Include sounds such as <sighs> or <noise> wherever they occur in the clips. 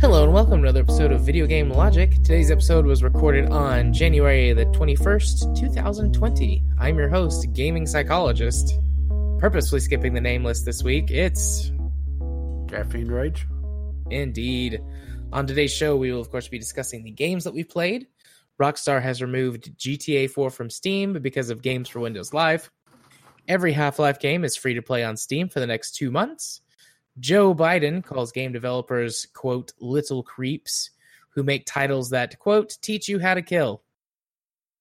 Hello and welcome to another episode of Video Game Logic. Today's episode was recorded on January the 21st, 2020. I'm your host, Gaming Psychologist. Purposefully skipping the name list this week, it's Caffeine Rage. Indeed. On today's show, we will, of course, be discussing the games that we've played. Rockstar has removed GTA 4 from Steam because of Games for Windows Live. Every Half Life game is free to play on Steam for the next two months. Joe Biden calls game developers, quote, little creeps who make titles that, quote, teach you how to kill.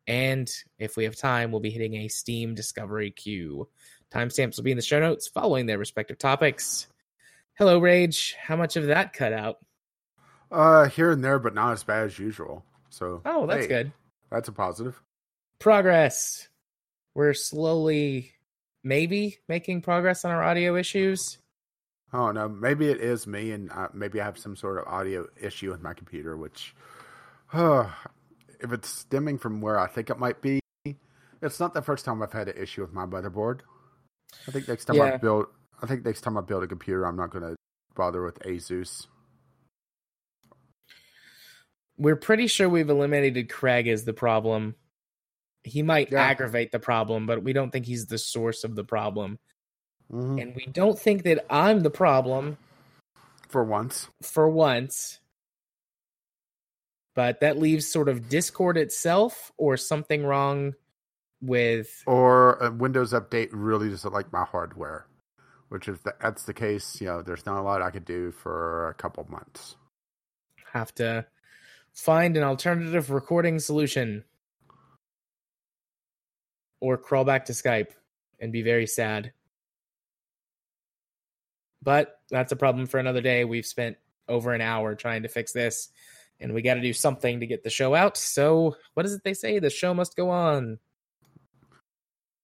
And if we have time, we'll be hitting a Steam Discovery queue. Timestamps will be in the show notes following their respective topics. Hello, Rage. How much of that cut out? Uh, here and there, but not as bad as usual. So, Oh, that's hey, good. That's a positive. Progress. We're slowly, maybe, making progress on our audio issues. Oh no, maybe it is me, and uh, maybe I have some sort of audio issue with my computer. Which, uh, if it's stemming from where I think it might be, it's not the first time I've had an issue with my motherboard. I think next time I build, I think next time I build a computer, I'm not going to bother with Asus. We're pretty sure we've eliminated Craig as the problem. He might Yeah. aggravate the problem, but we don't think he's the source of the problem. Mhm. And we don't think that I'm the problem For once, for once. But that leaves sort of Discord itself or something wrong with or a Windows update really doesn't like my hardware. Which, if that's the case, you know, there's not a lot I could do for a couple months. have to find an alternative recording solution or crawl back to Skype and be very sad. But that's a problem for another day. We've spent over an hour trying to fix this and we got to do something to get the show out. So, what is it they say? The show must go on.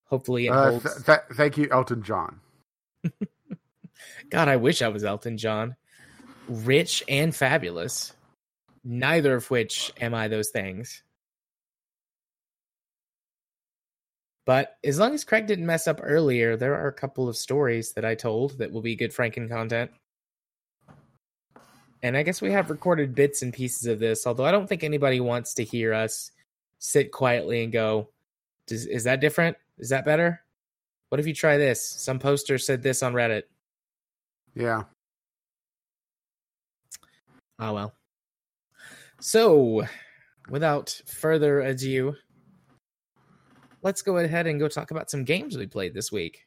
Hopefully it Uh, holds. th- th- thank you, Elton John. <laughs> God, I wish I was Elton John. Rich and fabulous. Neither of which am I those things. But as long as Craig didn't mess up earlier, there are a couple of stories that I told that will be good Franken content. And I guess we have recorded bits and pieces of this, although I don't think anybody wants to hear us sit quietly and go, Is that different? Is that better? What if you try this? Some poster said this on Reddit. Yeah. Oh, well. So, without further ado, let's go ahead and go talk about some games we played this week.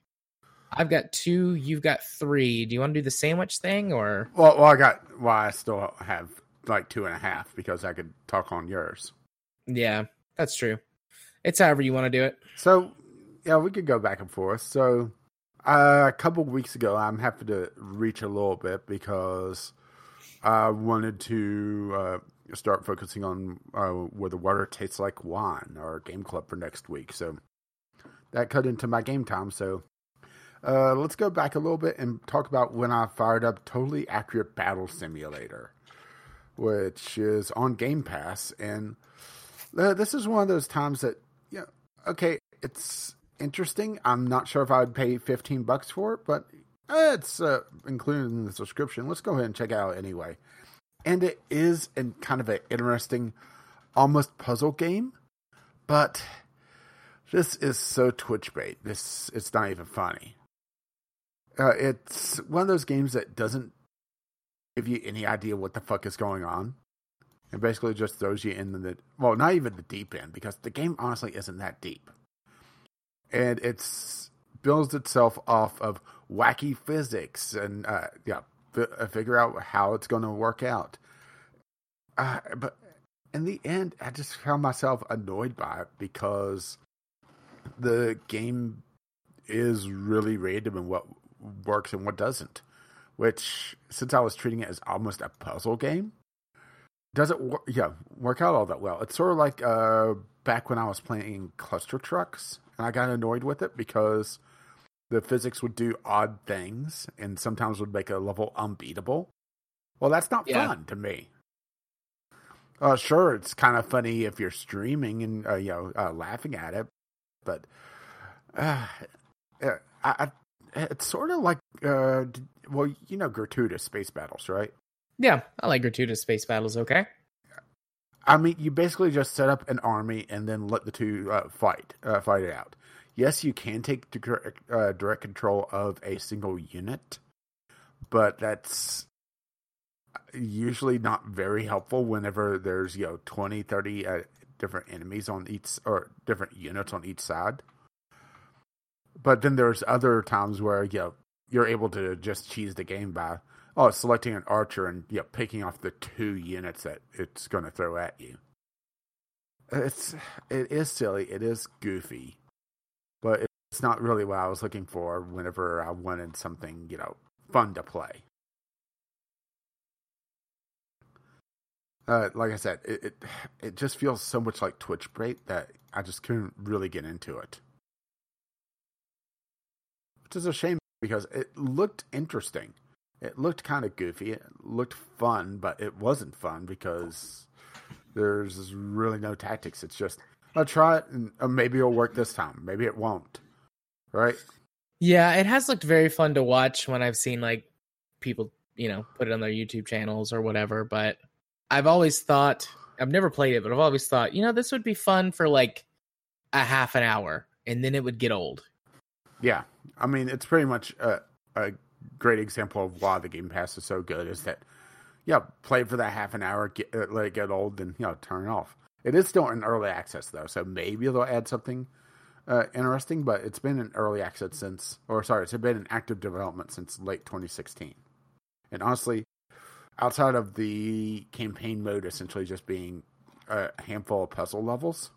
I've got two, you've got three. Do you want to do the sandwich thing or? Well, well, I got. Well, I still have like two and a half because I could talk on yours. Yeah, that's true. It's however you want to do it. So, yeah, we could go back and forth. So, uh, a couple weeks ago, I'm happy to reach a little bit because I wanted to uh, start focusing on uh, where the water tastes like wine, our game club for next week. So that cut into my game time. So uh, let's go back a little bit and talk about when I fired up Totally Accurate Battle Simulator, which is on Game Pass. And uh, this is one of those times that, yeah, okay, it's interesting. I'm not sure if I would pay 15 bucks for it, but it's uh, included in the subscription. Let's go ahead and check it out anyway. And it is in kind of an interesting, almost puzzle game, but this is so Twitch bait. This it's not even funny. Uh, it's one of those games that doesn't give you any idea what the fuck is going on. It basically just throws you in the well, not even the deep end because the game honestly isn't that deep, and it's builds itself off of wacky physics and uh, yeah, fi- uh, figure out how it's going to work out. Uh, but in the end, I just found myself annoyed by it because the game is really random in what works and what doesn't. Which, since I was treating it as almost a puzzle game, doesn't work. Yeah, work out all that well. It's sort of like uh, back when I was playing Cluster Trucks, and I got annoyed with it because the physics would do odd things and sometimes would make a level unbeatable. Well, that's not Yeah. fun to me. Uh, sure, it's kind of funny if you're streaming and uh, you know uh, laughing at it, but uh, I, I, it's sort of like uh, well, you know, gratuitous space battles, right? Yeah, I like gratuitous space battles. Okay. I mean, you basically just set up an army and then let the two uh, fight uh, fight it out. Yes, you can take direct, uh, direct control of a single unit, but that's usually not very helpful whenever there's you know 20 30 uh, different enemies on each or different units on each side. But then there's other times where you know you're able to just cheese the game by oh selecting an archer and you know, picking off the two units that it's going to throw at you. It's it is silly. It is goofy but it's not really what i was looking for whenever i wanted something you know fun to play uh, like I said, it, it, it just feels so much like Twitch bait that I just couldn't really get into it, which is a shame because it looked interesting. It looked kind of goofy. It looked fun, but it wasn't fun because there's really no tactics. It's just I'll try it and uh, maybe it'll work this time. Maybe it won't. Right? Yeah, it has looked very fun to watch when I've seen like people, you know, put it on their YouTube channels or whatever, but I've always thought I've never played it, but I've always thought, you know, this would be fun for like a half an hour, and then it would get old. Yeah, I mean, it's pretty much a, a great example of why the Game Pass is so good. Is that yeah, play for that half an hour, get, uh, let it get old, then you know, turn it off. It is still in early access though, so maybe they'll add something uh, interesting. But it's been in early access since, or sorry, it's been in active development since late 2016. And honestly, outside of the campaign mode essentially just being a handful of puzzle levels,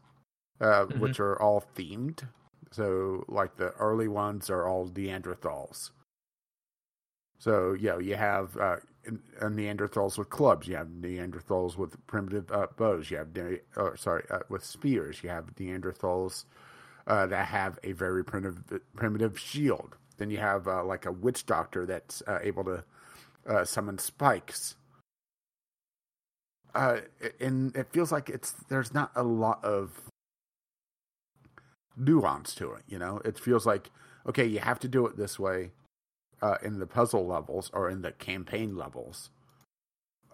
uh, mm-hmm. which are all themed. So, like the early ones are all Neanderthals. So, you know, you have uh, Neanderthals with clubs. You have Neanderthals with primitive uh, bows. You have, oh, sorry, uh, with spears. You have Neanderthals uh, that have a very primitive, primitive shield. Then you have uh, like a witch doctor that's able to uh, summon spikes. Uh, and it feels like it's there's not a lot of nuance to it. You know, it feels like okay, you have to do it this way uh, in the puzzle levels or in the campaign levels,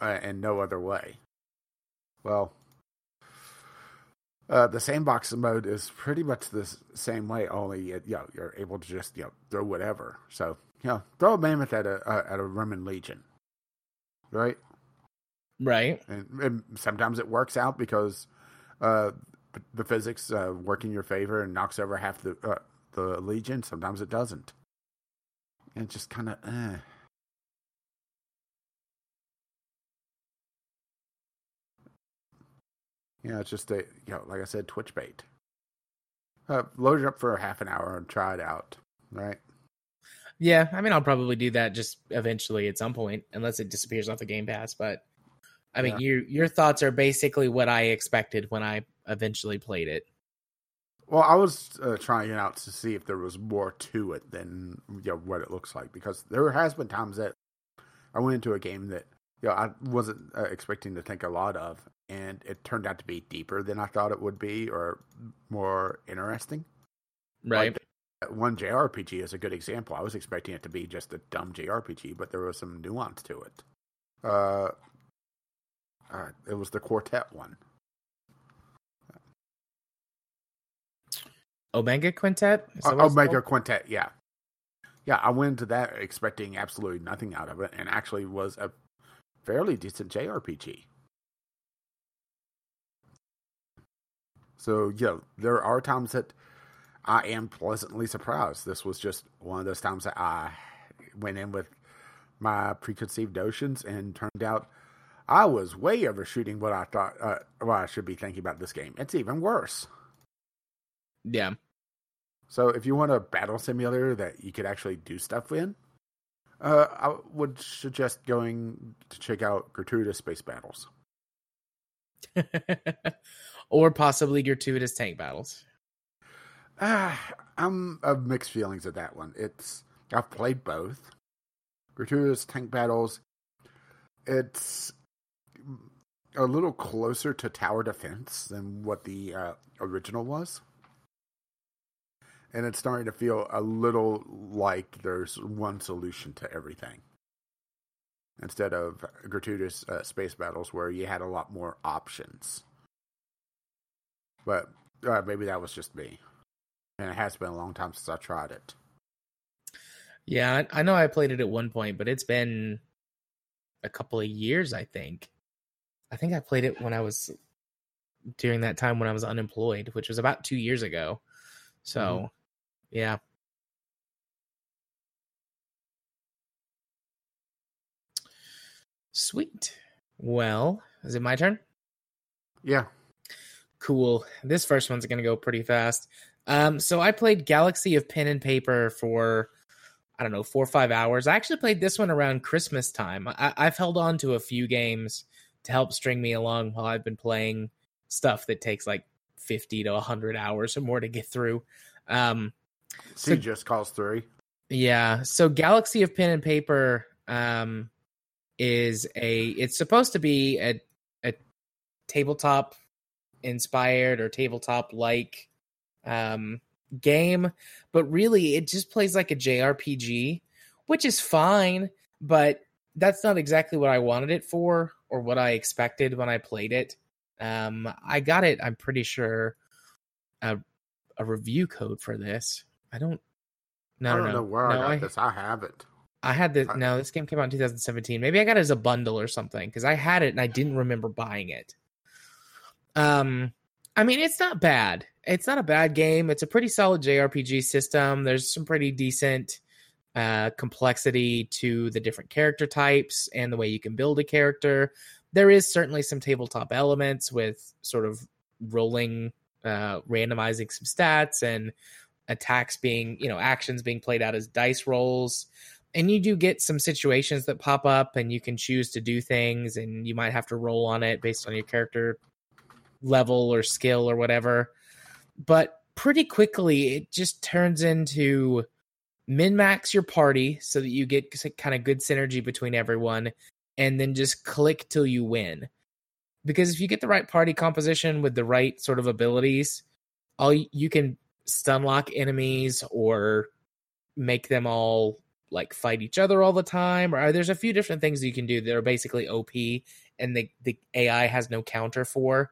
uh, and no other way. Well, uh, the sandbox mode is pretty much the same way, only you know, you're able to just you know throw whatever. So you know, throw a mammoth at a uh, at a Roman legion, right? Right. And, and sometimes it works out because uh, the physics uh, work in your favor and knocks over half the uh, the legion. Sometimes it doesn't. And just kind of eh. Yeah, it's just a you know, like I said, Twitch bait. Uh, load it up for a half an hour and try it out, right? Yeah, I mean, I'll probably do that just eventually at some point, unless it disappears off the Game Pass. But I mean, yeah. your your thoughts are basically what I expected when I eventually played it. Well, I was uh, trying out to see if there was more to it than you know, what it looks like, because there has been times that I went into a game that you know, I wasn't uh, expecting to think a lot of, and it turned out to be deeper than I thought it would be, or more interesting. Right. Like, one JRPG is a good example. I was expecting it to be just a dumb JRPG, but there was some nuance to it. Uh, uh it was the quartet one. Omega Quintet? Omega Quintet, yeah. Yeah, I went into that expecting absolutely nothing out of it, and actually was a fairly decent JRPG. So, yeah, there are times that I am pleasantly surprised. This was just one of those times that I went in with my preconceived notions and turned out I was way overshooting what I thought uh, what I should be thinking about this game. It's even worse. Yeah. So if you want a battle simulator that you could actually do stuff in, uh, I would suggest going to check out gratuitous space battles, <laughs> or possibly gratuitous tank battles. Uh, I'm of mixed feelings of that one. It's I've played both. Gratuitous tank battles. It's a little closer to tower defense than what the uh, original was. And it's starting to feel a little like there's one solution to everything instead of gratuitous uh, space battles where you had a lot more options. But uh, maybe that was just me. And it has been a long time since I tried it. Yeah, I, know I played it at one point, but it's been a couple of years, I think. I think I played it when I was during that time when I was unemployed, which was about two years ago. So, mm-hmm. Yeah. Sweet. Well, is it my turn? Yeah. Cool. This first one's going to go pretty fast. Um, so I played Galaxy of Pen and Paper for I don't know four or five hours. I actually played this one around Christmas time. I, I've held on to a few games to help string me along while I've been playing stuff that takes like fifty to hundred hours or more to get through. Um, so, just calls three. Yeah. So Galaxy of Pen and Paper um, is a. It's supposed to be a a tabletop inspired or tabletop like um, game, but really it just plays like a JRPG, which is fine, but that's not exactly what I wanted it for or what I expected when I played it. Um, I got it, I'm pretty sure, a, a review code for this. I don't. No, I don't no, know where no, I got I, this. I have it. I had this. No, this game came out in 2017. Maybe I got it as a bundle or something because I had it and I didn't remember buying it. Um, I mean, it's not bad. It's not a bad game. It's a pretty solid JRPG system. There's some pretty decent uh, complexity to the different character types and the way you can build a character. There is certainly some tabletop elements with sort of rolling, uh, randomizing some stats and attacks being, you know, actions being played out as dice rolls. And you do get some situations that pop up and you can choose to do things and you might have to roll on it based on your character level or skill or whatever. But pretty quickly, it just turns into min max your party so that you get kind of good synergy between everyone and then just click till you win. Because if you get the right party composition with the right sort of abilities, all you can stun lock enemies or make them all like fight each other all the time or there's a few different things you can do that are basically op and the, the ai has no counter for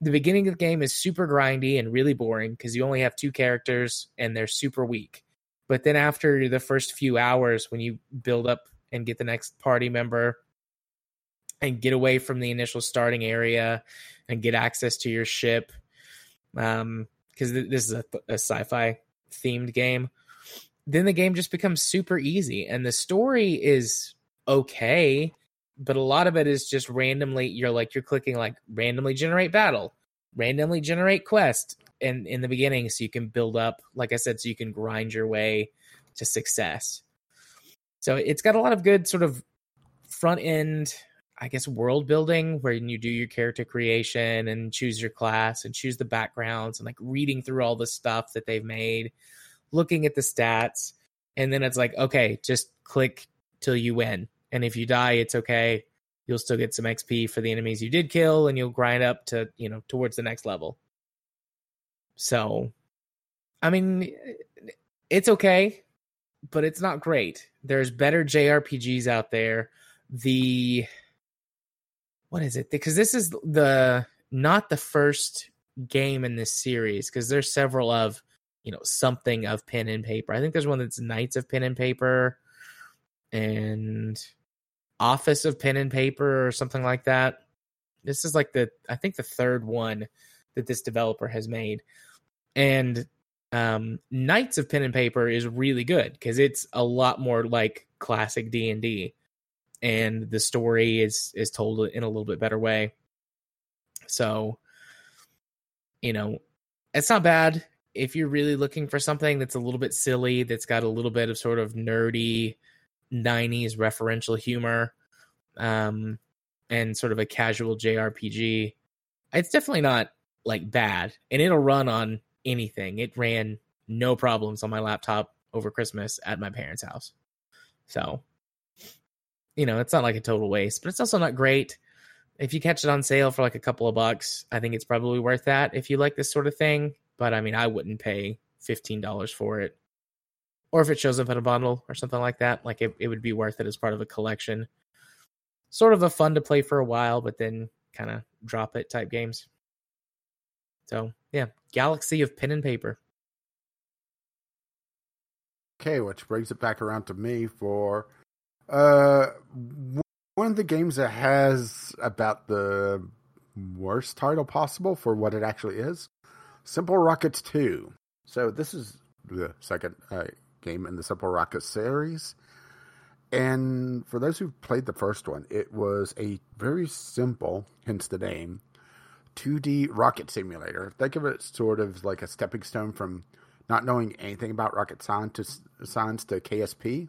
the beginning of the game is super grindy and really boring because you only have two characters and they're super weak. But then after the first few hours, when you build up and get the next party member and get away from the initial starting area and get access to your ship, um, because th- this is a, a sci-fi themed game, then the game just becomes super easy and the story is okay but a lot of it is just randomly you're like you're clicking like randomly generate battle randomly generate quest in in the beginning so you can build up like i said so you can grind your way to success. So it's got a lot of good sort of front end i guess world building where you do your character creation and choose your class and choose the backgrounds and like reading through all the stuff that they've made looking at the stats and then it's like okay just click till you win and if you die, it's okay. You'll still get some XP for the enemies you did kill, and you'll grind up to you know towards the next level. So, I mean, it's okay, but it's not great. There's better JRPGs out there. The what is it? Because this is the not the first game in this series because there's several of you know something of pen and paper. I think there's one that's Knights of Pen and Paper, and Office of Pen and Paper or something like that. This is like the I think the third one that this developer has made. And um Knights of Pen and Paper is really good because it's a lot more like classic D&D and the story is is told in a little bit better way. So you know, it's not bad if you're really looking for something that's a little bit silly, that's got a little bit of sort of nerdy 90s referential humor um, and sort of a casual JRPG. It's definitely not like bad, and it'll run on anything. It ran no problems on my laptop over Christmas at my parents' house. So, you know, it's not like a total waste, but it's also not great. if you catch it on sale for like a couple of bucks, I think it's probably worth that if you like this sort of thing. But I mean, I wouldn't pay fifteen dollars for it, or if it shows up in a bundle or something like that. Like it, it would be worth it as part of a collection. Sort of a fun to play for a while, but then kind of drop it type games. So yeah, Galaxy of Pen and Paper. Okay, which brings it back around to me for uh one of the games that has about the worst title possible for what it actually is. Simple Rockets 2. So this is the second uh, game in the Simple Rockets series. And for those who've played the first one, it was a very simple, hence the name, 2D rocket simulator. Think of it sort of like a stepping stone from not knowing anything about rocket science to, science to KSP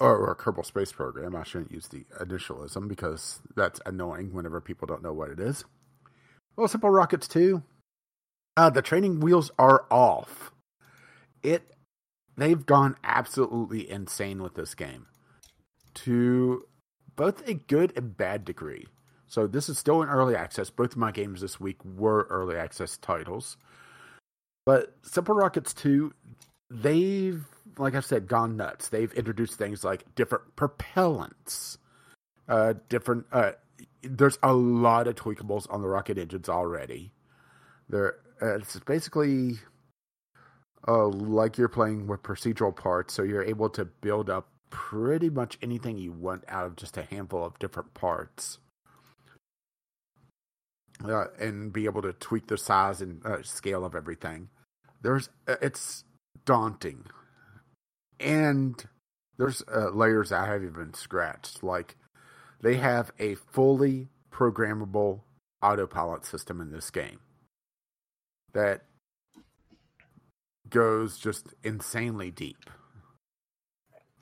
or, Kerbal Space Program. I shouldn't use the initialism because that's annoying whenever people don't know what it is. Well, Simple Rockets 2, uh, the training wheels are off. It they've gone absolutely insane with this game to both a good and bad degree. So this is still in early access. Both of my games this week were early access titles. But Simple Rockets 2, they've like I said, gone nuts. They've introduced things like different propellants, uh, different. Uh, there's a lot of tweakables on the rocket engines already. There, uh, it's basically uh, like you're playing with procedural parts, so you're able to build up pretty much anything you want out of just a handful of different parts. Uh, and be able to tweak the size and uh, scale of everything. There's uh, it's daunting, and there's uh, layers I haven't even scratched. Like they have a fully programmable autopilot system in this game that goes just insanely deep,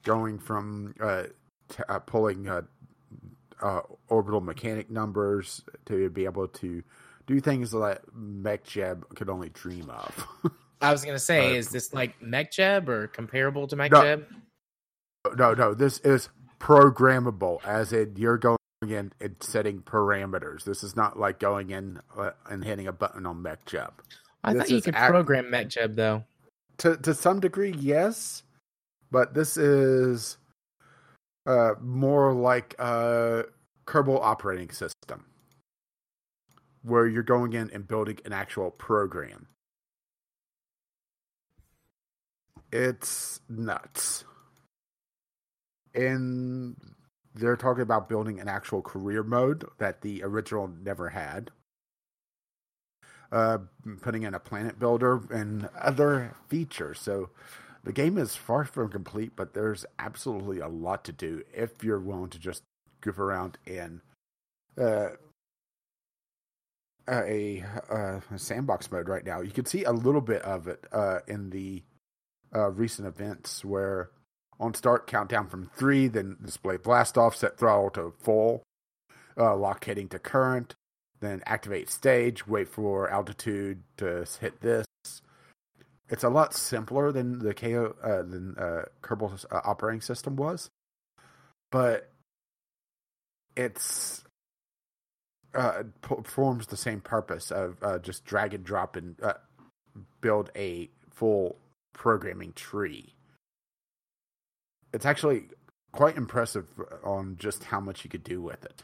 going from uh, t- uh, pulling uh, uh, orbital mechanic numbers to be able to do things that MechJeb could only dream of. <laughs> I was gonna say, uh, is this like MechJeb or comparable to MechJeb? No, no, no. This is programmable, as in you're going in and setting parameters. This is not like going in uh, and hitting a button on MechJeb. I this thought you could act- program MechJeb though to to some degree, yes, but this is uh, more like a Kerbal operating system, where you're going in and building an actual program. It's nuts, and they're talking about building an actual career mode that the original never had uh, putting in a planet builder and other features. So the game is far from complete, but there's absolutely a lot to do if you're willing to just goof around in uh, a, a, sandbox mode right now. You can see a little bit of it uh, in the uh, recent events where on start countdown from three, then display blast off, set throttle to full, uh, lock heading to current, then activate stage, wait for altitude to hit this. It's a lot simpler than the KO uh, than uh, uh, operating system was, but it's uh, performs the same purpose of uh, just drag and drop and uh, build a full programming tree. It's actually quite impressive on just how much you could do with it.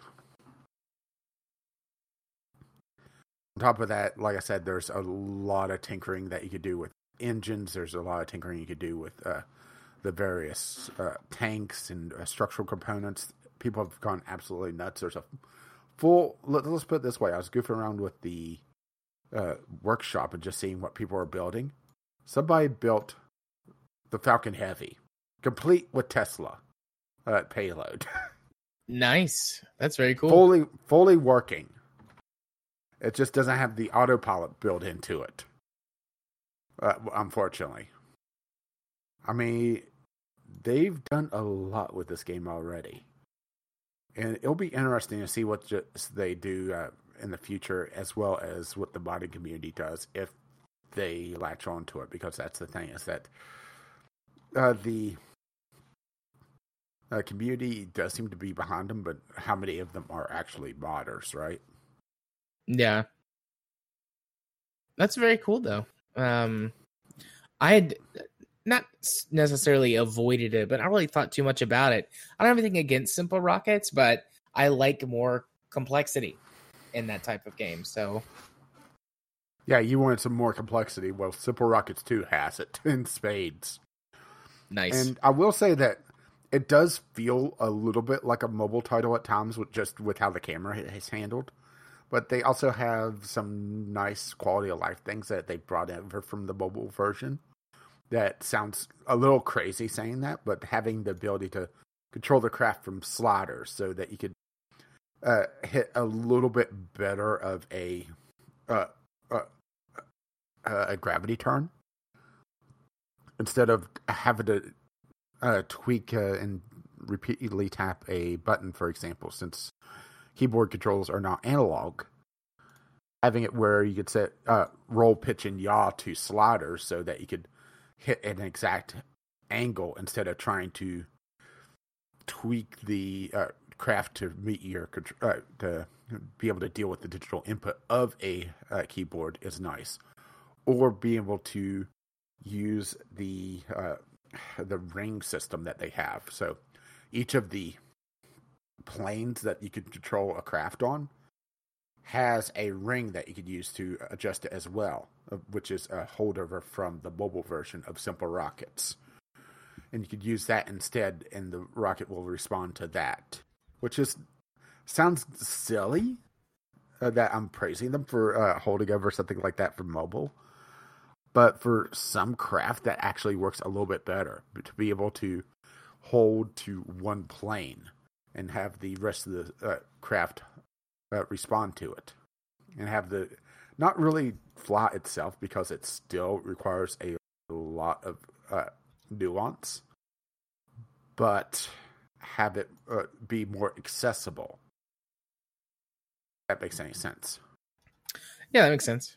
On top of that, like I said, there's a lot of tinkering that you could do with engines. There's a lot of tinkering you could do with uh, the various uh, tanks and uh, structural components. People have gone absolutely nuts. There's a full. Let, us put it this way: I was goofing around with the uh, workshop and just seeing what people are building. Somebody built the Falcon Heavy, complete with Tesla uh, payload. <laughs> nice. That's very cool. Fully, fully working. It just doesn't have the autopilot built into it. Uh, unfortunately. I mean, they've done a lot with this game already. And it'll be interesting to see what they do uh, in the future, as well as what the modding community does if they latch on to it. Because that's the thing is that uh, the uh, community does seem to be behind them, but how many of them are actually modders, right? Yeah. That's very cool though. Um I had not necessarily avoided it, but I really thought too much about it. I don't have anything against simple rockets, but I like more complexity in that type of game. So yeah, you wanted some more complexity. Well, Simple Rockets 2 has it <laughs> in spades. Nice. And I will say that it does feel a little bit like a mobile title at times with just with how the camera is handled. But they also have some nice quality of life things that they brought over from the mobile version. That sounds a little crazy saying that, but having the ability to control the craft from sliders so that you could uh, hit a little bit better of a uh, uh, uh, a gravity turn instead of having to uh, tweak uh, and repeatedly tap a button, for example, since keyboard controls are not analog. Having it where you could set uh, roll, pitch, and yaw to sliders so that you could hit an exact angle instead of trying to tweak the uh, craft to meet your uh, to be able to deal with the digital input of a uh, keyboard is nice, or be able to use the uh, the ring system that they have. So each of the planes that you could control a craft on has a ring that you could use to adjust it as well, uh, which is a holdover from the mobile version of Simple Rockets. And you could use that instead, and the rocket will respond to that, which is sounds silly uh, that I'm praising them for uh, holding over something like that for mobile. But for some craft, that actually works a little bit better to be able to hold to one plane and have the rest of the uh, craft uh, respond to it and have the not really fly itself because it still requires a lot of uh, nuance, but have it uh, be more accessible. That makes any sense. Yeah, that makes sense.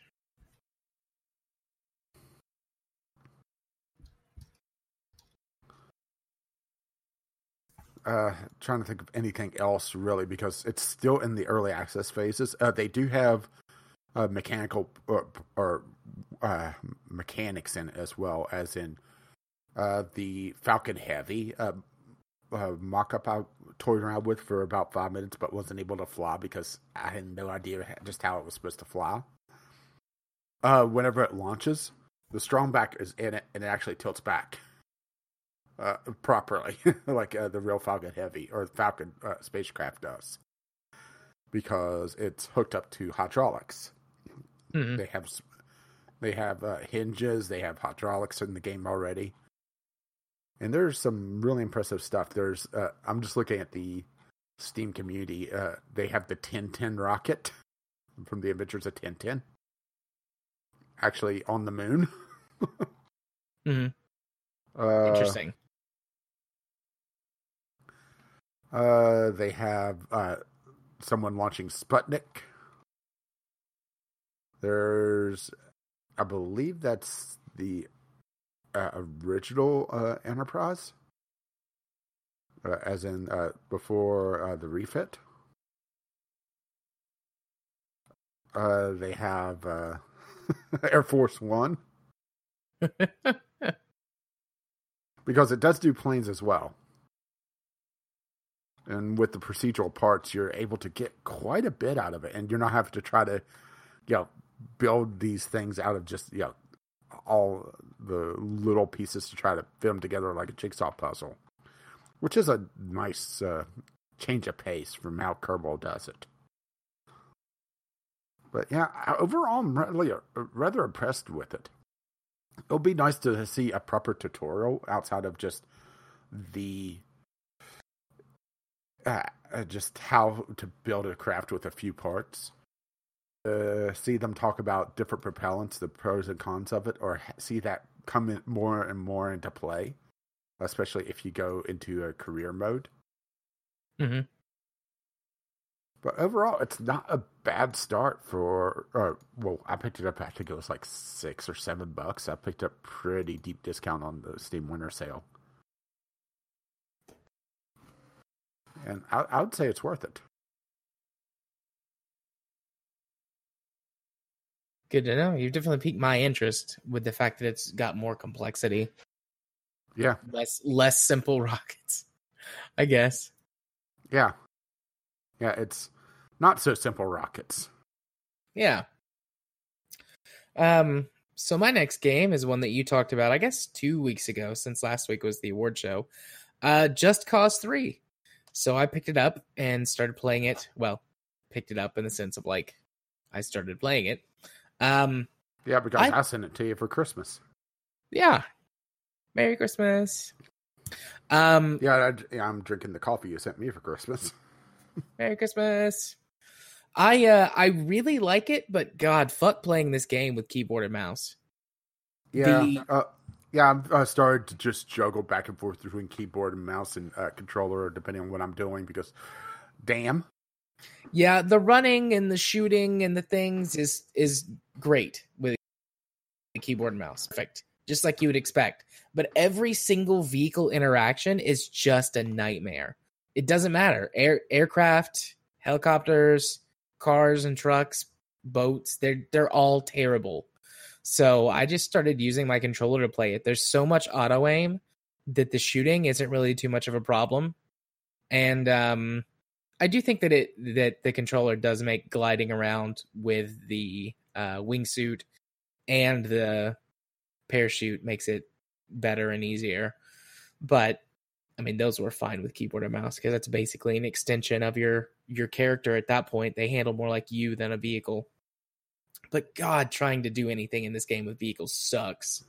uh, trying to think of anything else really because it's still in the early access phases. Uh, they do have uh, mechanical or, or uh, mechanics in it as well as in uh, the Falcon Heavy uh, mock-up I toyed around with for about five minutes, but wasn't able to fly because I had no idea just how it was supposed to fly. whenever it launches, the strongback is in it and it actually tilts back uh, properly, <laughs> like uh, the real Falcon Heavy or Falcon uh, spacecraft does, because it's hooked up to hydraulics. Mm-hmm. They have they have uh, hinges, they have hydraulics in the game already, and there's some really impressive stuff. There's uh, I'm just looking at the Steam community. Uh, they have the Tintin rocket <laughs> from the Adventures of Tintin, actually on the moon. <laughs> mm-hmm. Uh, Interesting. Uh, they have uh, someone launching Sputnik. There's, I believe that's the uh, original uh, Enterprise, uh, as in uh, before uh, the refit. Uh, they have uh, <laughs> Air Force One. <laughs> because it does do planes as well and with the procedural parts, you're able to get quite a bit out of it, and you're not having to try to, you know, build these things out of just you know all the little pieces to try to fit them together like a jigsaw puzzle, which is a nice uh, change of pace from how Kerbal does it. But yeah, overall, I'm really uh, rather impressed with it. It'll be nice to see a proper tutorial outside of just the uh, just how to build a craft with a few parts. Uh, see them talk about different propellants, the pros and cons of it, or see that come in more and more into play, especially if you go into a career mode. Mm-hmm. But overall, it's not a bad start for. Uh, well, I picked it up. I think it was like six or seven bucks. I picked up pretty deep discount on the Steam Winter Sale. and I, I would say it's worth it. Good to know. You've definitely piqued my interest with the fact that it's got more complexity, Yeah, less less simple <laughs> rockets. I guess. yeah, yeah. It's not so simple rockets. Yeah. Um. So my next game is one that you talked about, I guess, two weeks ago, since last week was the award show. Uh, Just Cause Three. So I picked it up and started playing it. Well, picked it up in the sense of like, I started playing it. Um. Yeah, because I- I, sent it to you for Christmas. Yeah. Merry Christmas. Um. Yeah, I, I'm drinking the coffee you sent me for Christmas. <laughs> Merry Christmas. I uh I really like it, but God, fuck playing this game with keyboard and mouse. Yeah, The- uh, yeah. I'm, I started to just juggle back and forth between keyboard and mouse and uh, controller, depending on what I'm doing. Because, damn, Yeah, the running and the shooting and the things is is great with the keyboard and mouse. Perfect. Just like you would expect. But every single vehicle interaction is just a nightmare. It doesn't matter. Air aircraft, helicopters, cars and trucks, boats, they're they're all terrible. So I just started using my controller to play it. There's so much auto aim that the shooting isn't really too much of a problem. And um I do think that it that the controller does make gliding around with the uh, wingsuit and the parachute makes it better and easier. But I mean, those were fine with keyboard and mouse because that's basically an extension of your your character at that point. They handle more like you than a vehicle. But God, trying to do anything in this game with vehicles sucks.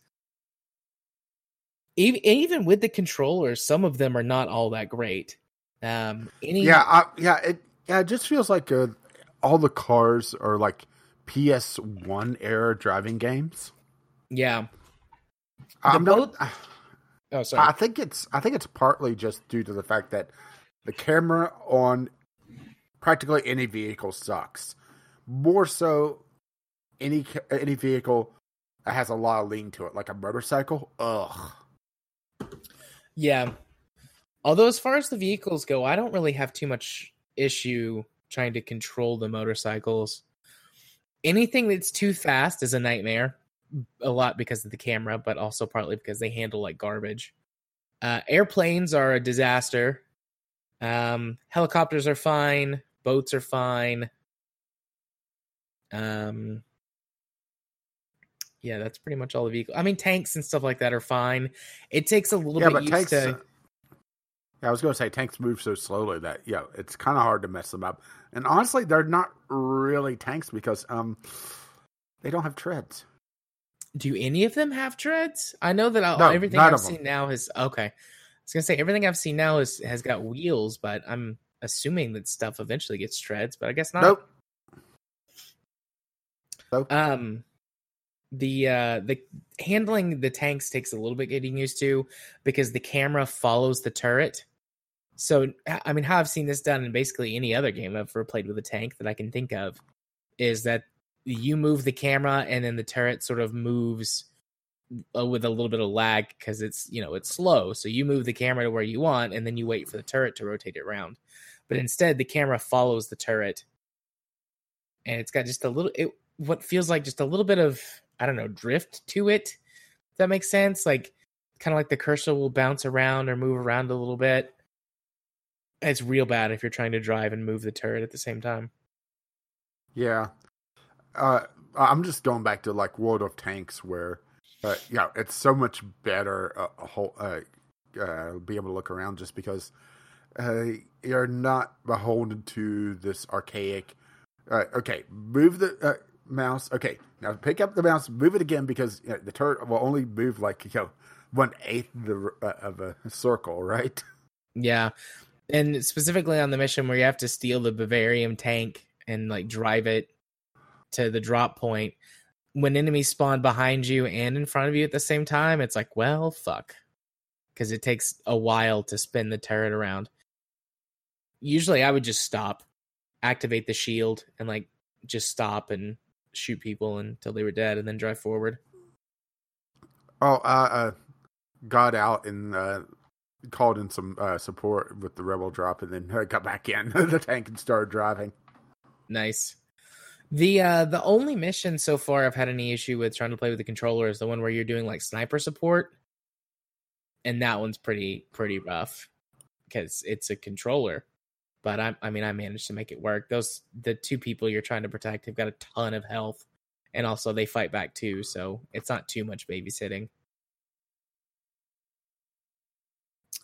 Even even with the controllers, some of them are not all that great. Um, any yeah, I, yeah. It yeah, it just feels like uh, all the cars are like PS1 era driving games. yeah. I'm not. Oh, sorry. I think it's I think it's partly just due to the fact that the camera on practically any vehicle sucks. More so, any any vehicle that has a lot of lean to it, like a motorcycle. Ugh. Yeah. Although as far as the vehicles go, I don't really have too much issue trying to control the motorcycles. Anything that's too fast is a nightmare. A lot because of the camera, but also partly because they handle like garbage. Uh, airplanes are a disaster. Um, helicopters are fine. Boats are fine. Um, yeah, that's pretty much all the vehicles. I mean, tanks and stuff like that are fine. It takes a little yeah, bit but used tanks. to. Yeah, I was going to say tanks move so slowly that yeah, it's kind of hard to mess them up. And honestly, they're not really tanks because um, they don't have treads. Do any of them have treads? I know that I'll, no, everything I've of them. seen now is okay. I was gonna say everything I've seen now is has got wheels, but I'm assuming that stuff eventually gets treads, but I guess not. Nope. Nope. Um, the uh the handling the tanks takes a little bit getting used to because the camera follows the turret. So I mean, how I've seen this done in basically any other game I've ever played with a tank that I can think of is that you move the camera and then the turret sort of moves uh, with a little bit of lag because it's you know it's slow. So you move the camera to where you want and then you wait for the turret to rotate it around. But instead, the camera follows the turret, and it's got just a little it what feels like just a little bit of I don't know drift to it. That makes sense. Like kind of like the cursor will bounce around or move around a little bit. It's real bad if you're trying to drive and move the turret at the same time. Yeah. Uh, I'm just going back to like World of Tanks, where uh, yeah, it's so much better. Uh, a whole uh, uh, be able to look around just because uh, you're not beholden to this archaic. Uh, okay, move the mouse. Okay, now pick up the mouse, move it again because you know, the turret will only move like you know one eighth uh, of a circle, right? Yeah. And specifically on the mission where you have to steal the Bavarium tank and like drive it to the drop point, when enemies spawn behind you and in front of you at the same time, it's like, well, fuck. Because it takes a while to spin the turret around. Usually I would just stop, activate the shield, and like just stop and shoot people until they were dead and then drive forward. Oh, uh, uh got out and uh, called in some uh, support with the rebel drop, and then <laughs> I got back in <laughs> the tank and started driving. Nice. The uh the only mission so far I've had any issue with trying to play with the controller is the one where you're doing like sniper support. And that one's pretty pretty rough because it's a controller. But I I mean I managed to make it work. Those the two people you're trying to protect have got a ton of health and also they fight back too, so it's not too much babysitting.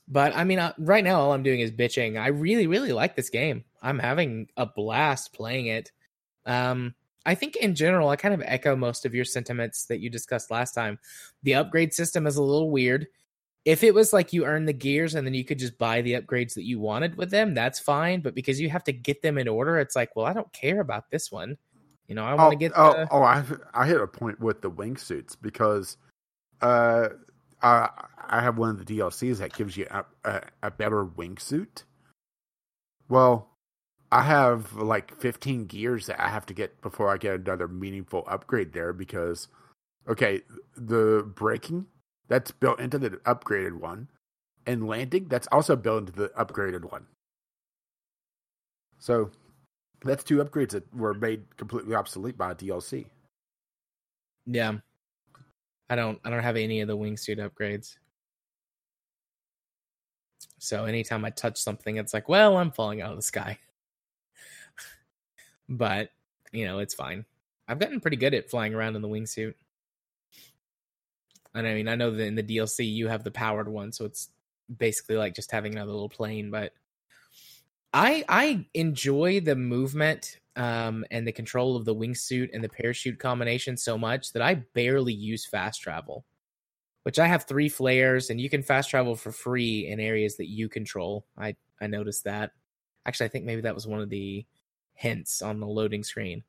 But I mean, uh, right now all I'm doing is bitching. I really, really like this game. I'm having a blast playing it. Um, I think in general, I kind of echo most of your sentiments that you discussed last time. The upgrade system is a little weird. If it was like you earn the gears and then you could just buy the upgrades that you wanted with them, that's fine. But because you have to get them in order, it's like, well, I don't care about this one. You know, I want to oh, get. Oh, the... oh, I I hit a point with the wingsuits because, uh, I I have one of the DLCs that gives you a, a, a better wingsuit. Well, I have like 15 gears that I have to get before I get another meaningful upgrade there because, okay, the braking that's built into the upgraded one, and landing that's also built into the upgraded one. So that's two upgrades that were made completely obsolete by DLC. Yeah. I don't I don't have any of the wingsuit upgrades. So anytime I touch something, it's like, well, I'm falling out of the sky. <laughs> but, you know, it's fine. I've gotten pretty good at flying around in the wingsuit. And I mean, I know that in the DLC you have the powered one, so it's basically like just having another little plane, but I I enjoy the movement um, and the control of the wingsuit and the parachute combination so much that I barely use fast travel. Which I have three flares, and you can fast travel for free in areas that you control. I I noticed that. Actually, I think maybe that was one of the hints on the loading screen.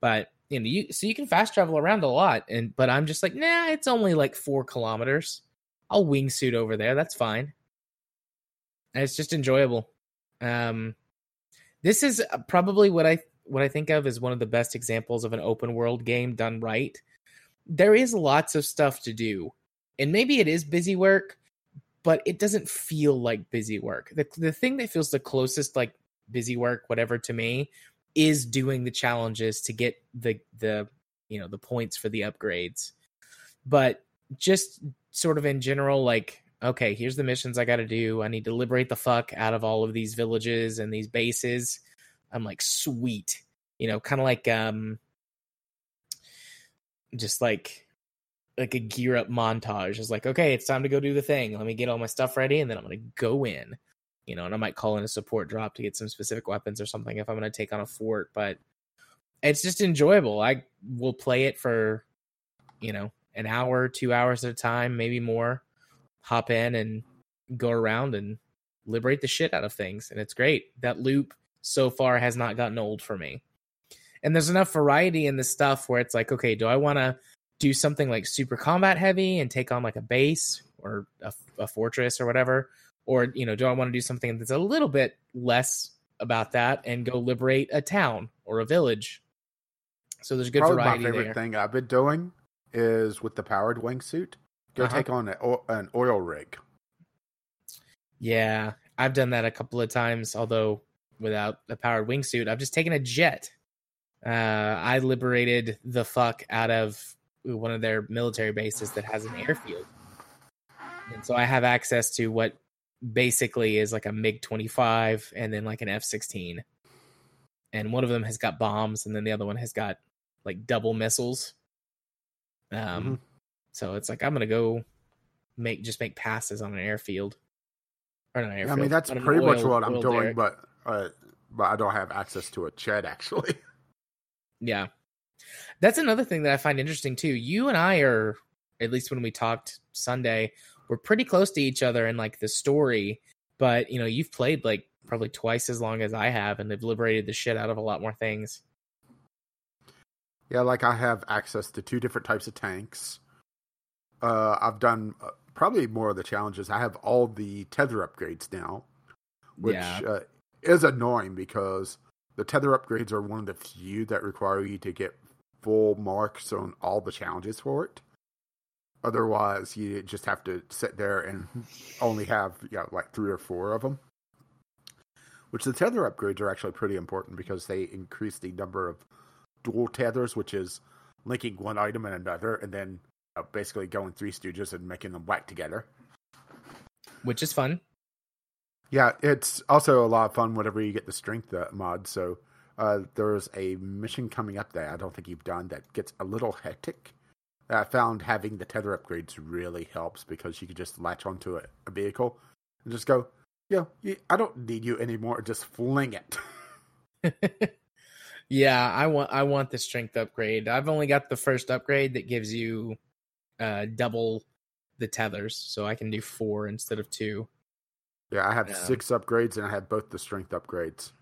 But you know, you so you can fast travel around a lot, and but I'm just like, nah, it's only like four kilometers. I'll wingsuit over there. That's fine. And it's just enjoyable. Um, this is uh, probably what I what I think of as one of the best examples of an open world game done right. There is lots of stuff to do, and maybe it is busy work, but it doesn't feel like busy work. The the thing that feels the closest like busy work, whatever, to me, is doing the challenges to get the the you know the points for the upgrades. But just sort of in general, like okay, here's the missions I got to do. I need to liberate the fuck out of all of these villages and these bases. I'm like, sweet. You know, kind of like um just like like a gear up montage. is like, okay, it's time to go do the thing. Let me get all my stuff ready and then I'm gonna go in. You know, and I might call in a support drop to get some specific weapons or something if I'm gonna take on a fort, but it's just enjoyable. I will play it for, you know, an hour, two hours at a time, maybe more hop in and go around and liberate the shit out of things. And it's great. That loop so far has not gotten old for me. And there's enough variety in the stuff where it's like, okay, do I want to do something like super combat heavy and take on like a base or a, a fortress or whatever? Or, you know, do I want to do something that's a little bit less about that and go liberate a town or a village? So there's a good Probably variety my favorite there. thing I've been doing is with the powered wingsuit Go uh-huh. take on an oil rig. Yeah, I've done that a couple of times, although without a powered wingsuit. I've just taken a jet. Uh, I liberated the fuck out of one of their military bases that has an airfield. And so I have access to what basically is like a MiG 25 and then like an F 16. And one of them has got bombs, and then the other one has got like double missiles. Um, mm-hmm. So it's like I'm gonna go make just make passes on an airfield. Or an airfield. I mean that's pretty oil, much what I'm doing, derrick. but uh, but I don't have access to a ched actually. <laughs> yeah, that's another thing that I find interesting too. You and I are, at least when we talked Sunday, we're pretty close to each other in like the story. But you know, you've played like probably twice as long as I have, and they've liberated the shit out of a lot more things. Yeah, like I have access to two different types of tanks uh, I've done uh, probably more of the challenges. I have all the tether upgrades now, which yeah. uh, is annoying because the tether upgrades are one of the few that require you to get full marks on all the challenges for it. Otherwise, you just have to sit there and only have you know, like three or four of them. Which the tether upgrades are actually pretty important because they increase the number of dual tethers, which is linking one item and another, and then uh, basically going three stooges and making them whack together. Which is fun. Yeah, it's also a lot of fun whenever you get the strength uh, mod. So uh, there's a mission coming up that I don't think you've done that gets a little hectic. I found having the tether upgrades really helps because you can just latch onto a, a vehicle and just go, yeah, I don't need you anymore. Just fling it. <laughs> yeah, I want I want the strength upgrade. I've only got the first upgrade that gives you uh, double the tethers, so I can do four instead of two. Yeah, I have um, six upgrades and I have both the strength upgrades.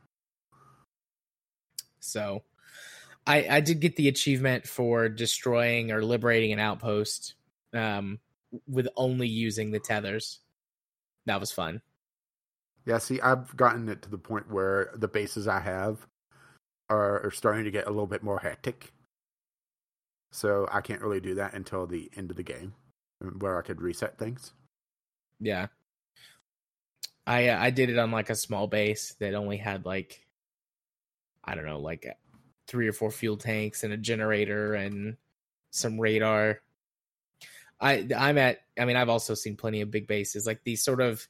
So I I did get the achievement for destroying or liberating an outpost um with only using the tethers. That was fun. Yeah, see, I've gotten it to the point where the bases I have are, are starting to get a little bit more hectic. So I can't really do that until the end of the game, where I could reset things. Yeah, I uh, I did it on like a small base that only had like I don't know, like three or four fuel tanks and a generator and some radar. I I'm at I mean I've also seen plenty of big bases like these sort of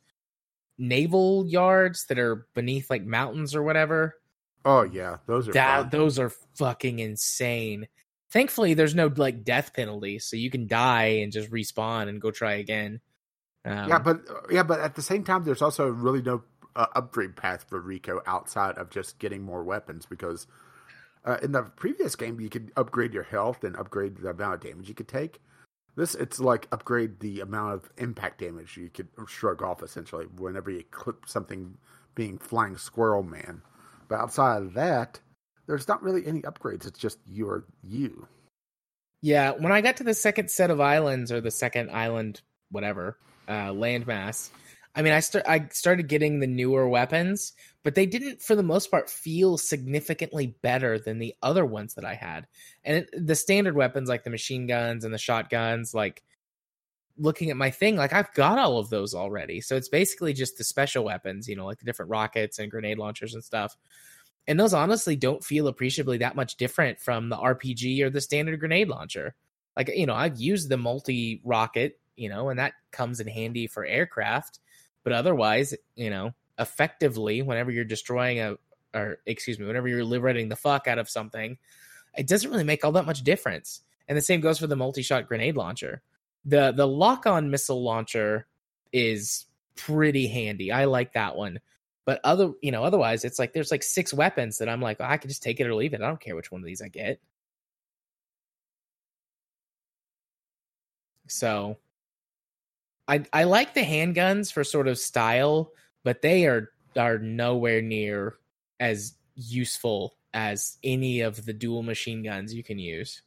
naval yards that are beneath like mountains or whatever. Oh yeah, those are that, those are fucking insane. Thankfully, there's no like death penalty, so you can die and just respawn and go try again. Um, yeah, but yeah, but at the same time, there's also really no uh, upgrade path for Rico outside of just getting more weapons because uh, in the previous game you could upgrade your health and upgrade the amount of damage you could take. This it's like upgrade the amount of impact damage you could shrug off essentially whenever you clip something being flying squirrel man. But outside of that, there's not really any upgrades. It's just you're you. Yeah, when I got to the second set of islands or the second island, whatever, uh, landmass. I mean, I start I started getting the newer weapons, but they didn't, for the most part, feel significantly better than the other ones that I had. And it, the standard weapons, like the machine guns and the shotguns, like looking at my thing, like I've got all of those already. So it's basically just the special weapons, you know, like the different rockets and grenade launchers and stuff. And those honestly don't feel appreciably that much different from the RPG or the standard grenade launcher. Like, you know, I've used the multi rocket you know, and that comes in handy for aircraft. But otherwise, you know, effectively, whenever you're destroying a, or excuse me, whenever you're liberating the fuck out of something, it doesn't really make all that much difference. And the same goes for the multi-shot grenade launcher. The the lock-on missile launcher is pretty handy. I like that one. But other, you know, otherwise, it's like there's like six weapons that I'm like, oh, I can just take it or leave it. I don't care which one of these I get. So I I like the handguns for sort of style, but they are are nowhere near as useful as any of the dual machine guns you can use.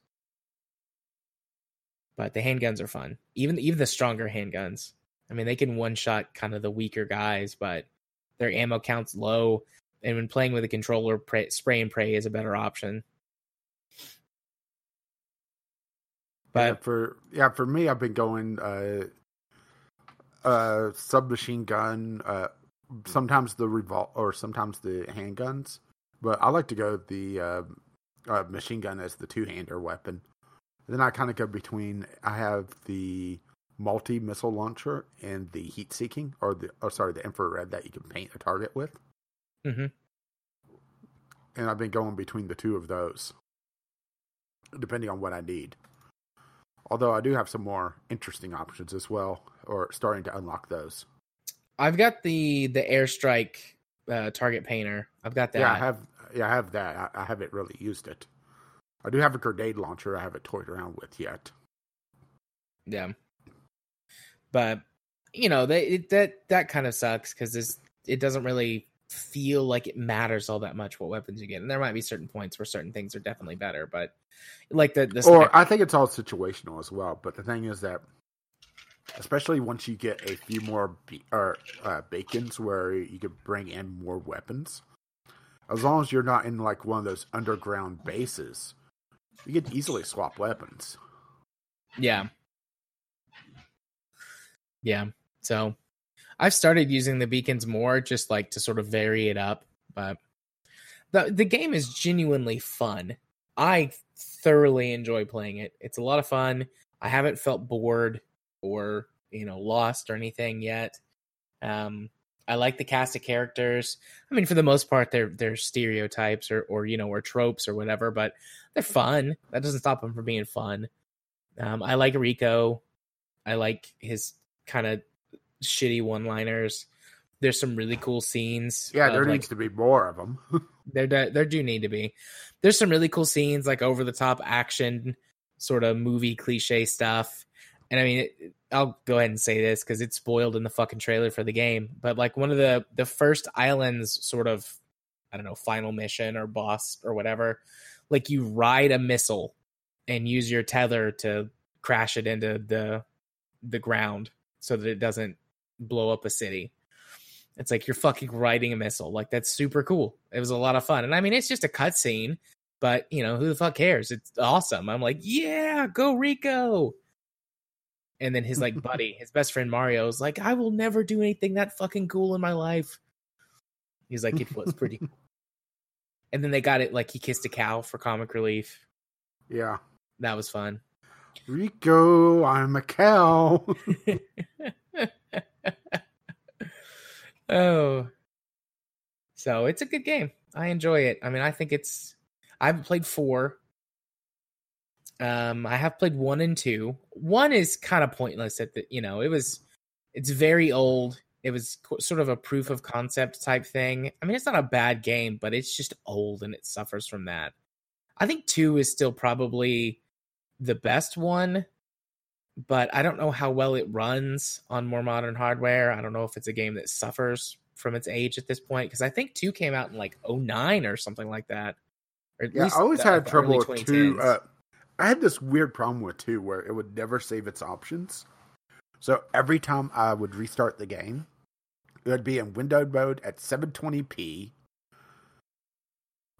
But the handguns are fun. Even even the stronger handguns. I mean, they can one shot kind of the weaker guys, but their ammo count's low. And when playing with a controller, pray, spray and pray is a better option. But yeah, for yeah, for me, I've been going uh, uh, submachine gun, uh, sometimes the revol or sometimes the handguns. But I like to go the uh, uh, machine gun as the two hander weapon. then I kind of go between. I have the multi missile launcher and the heat seeking, or the oh sorry, the infrared that you can paint a target with. Mm-hmm. And I've been going between the two of those, depending on what I need. Although I do have some more interesting options as well, or starting to unlock those. I've got the the airstrike uh, target painter. I've got that. Yeah, I have. Yeah, I have that. I, I haven't really used it. I do have a grenade launcher. I haven't toyed around with yet. Yeah, but you know they, it, that that kind of sucks because it doesn't really feel like it matters all that much what weapons you get. And there might be certain points where certain things are definitely better, but like the, the or I think it's all situational as well. But the thing is that, especially once you get a few more be- or uh, bacons where you could bring in more weapons, as long as you're not in like one of those underground bases, you can easily swap weapons. Yeah. Yeah. So I've started using the beacons more just like to sort of vary it up, but the the game is genuinely fun. I thoroughly enjoy playing it. It's a lot of fun. I haven't felt bored or, you know, lost or anything yet. Um I like the cast of characters. I mean, for the most part, they're they're stereotypes or or you know or tropes or whatever, but they're fun. That doesn't stop them from being fun. Um, I like Rico. I like his kind of shitty one-liners. There's some really cool scenes. Yeah, there of, needs to be more of them. <laughs> there there do need to be. There's some really cool scenes like over the top action sort of movie cliche stuff. And I mean, it, I'll go ahead and say this because it's spoiled in the fucking trailer for the game. But like one of the the first islands, sort of, I don't know, final mission or boss or whatever, like you ride a missile and use your tether to crash it into the the ground so that it doesn't blow up a city. It's like you're fucking riding a missile. Like that's super cool. It was a lot of fun. And I mean, it's just a cutscene, but you know, who the fuck cares? It's awesome. I'm like, yeah, go Rico. And then his like <laughs> buddy, his best friend Mario is like, I will never do anything that fucking cool in my life. He's like, it was pretty cool. <laughs> And then they got it like he kissed a cow for comic relief. yeah. That was fun. Rico, I'm a cow. <laughs> oh. So it's a good game. I enjoy it. I mean, I think it's I haven't played four. Um, I have played one and two. One is kind of pointless at the you know, it was it's very old. It was co- sort of a proof of concept type thing. I mean, it's not a bad game, but it's just old and it suffers from that. I think two is still probably the best one, but I don't know how well it runs on more modern hardware. I don't know if it's a game that suffers from its age at this point because I think 2 came out in like 09 or something like that. Or yeah, I always had trouble with two. Uh, I had this weird problem with two where it would never save its options. So every time I would restart the game, it would be in windowed mode at 720p,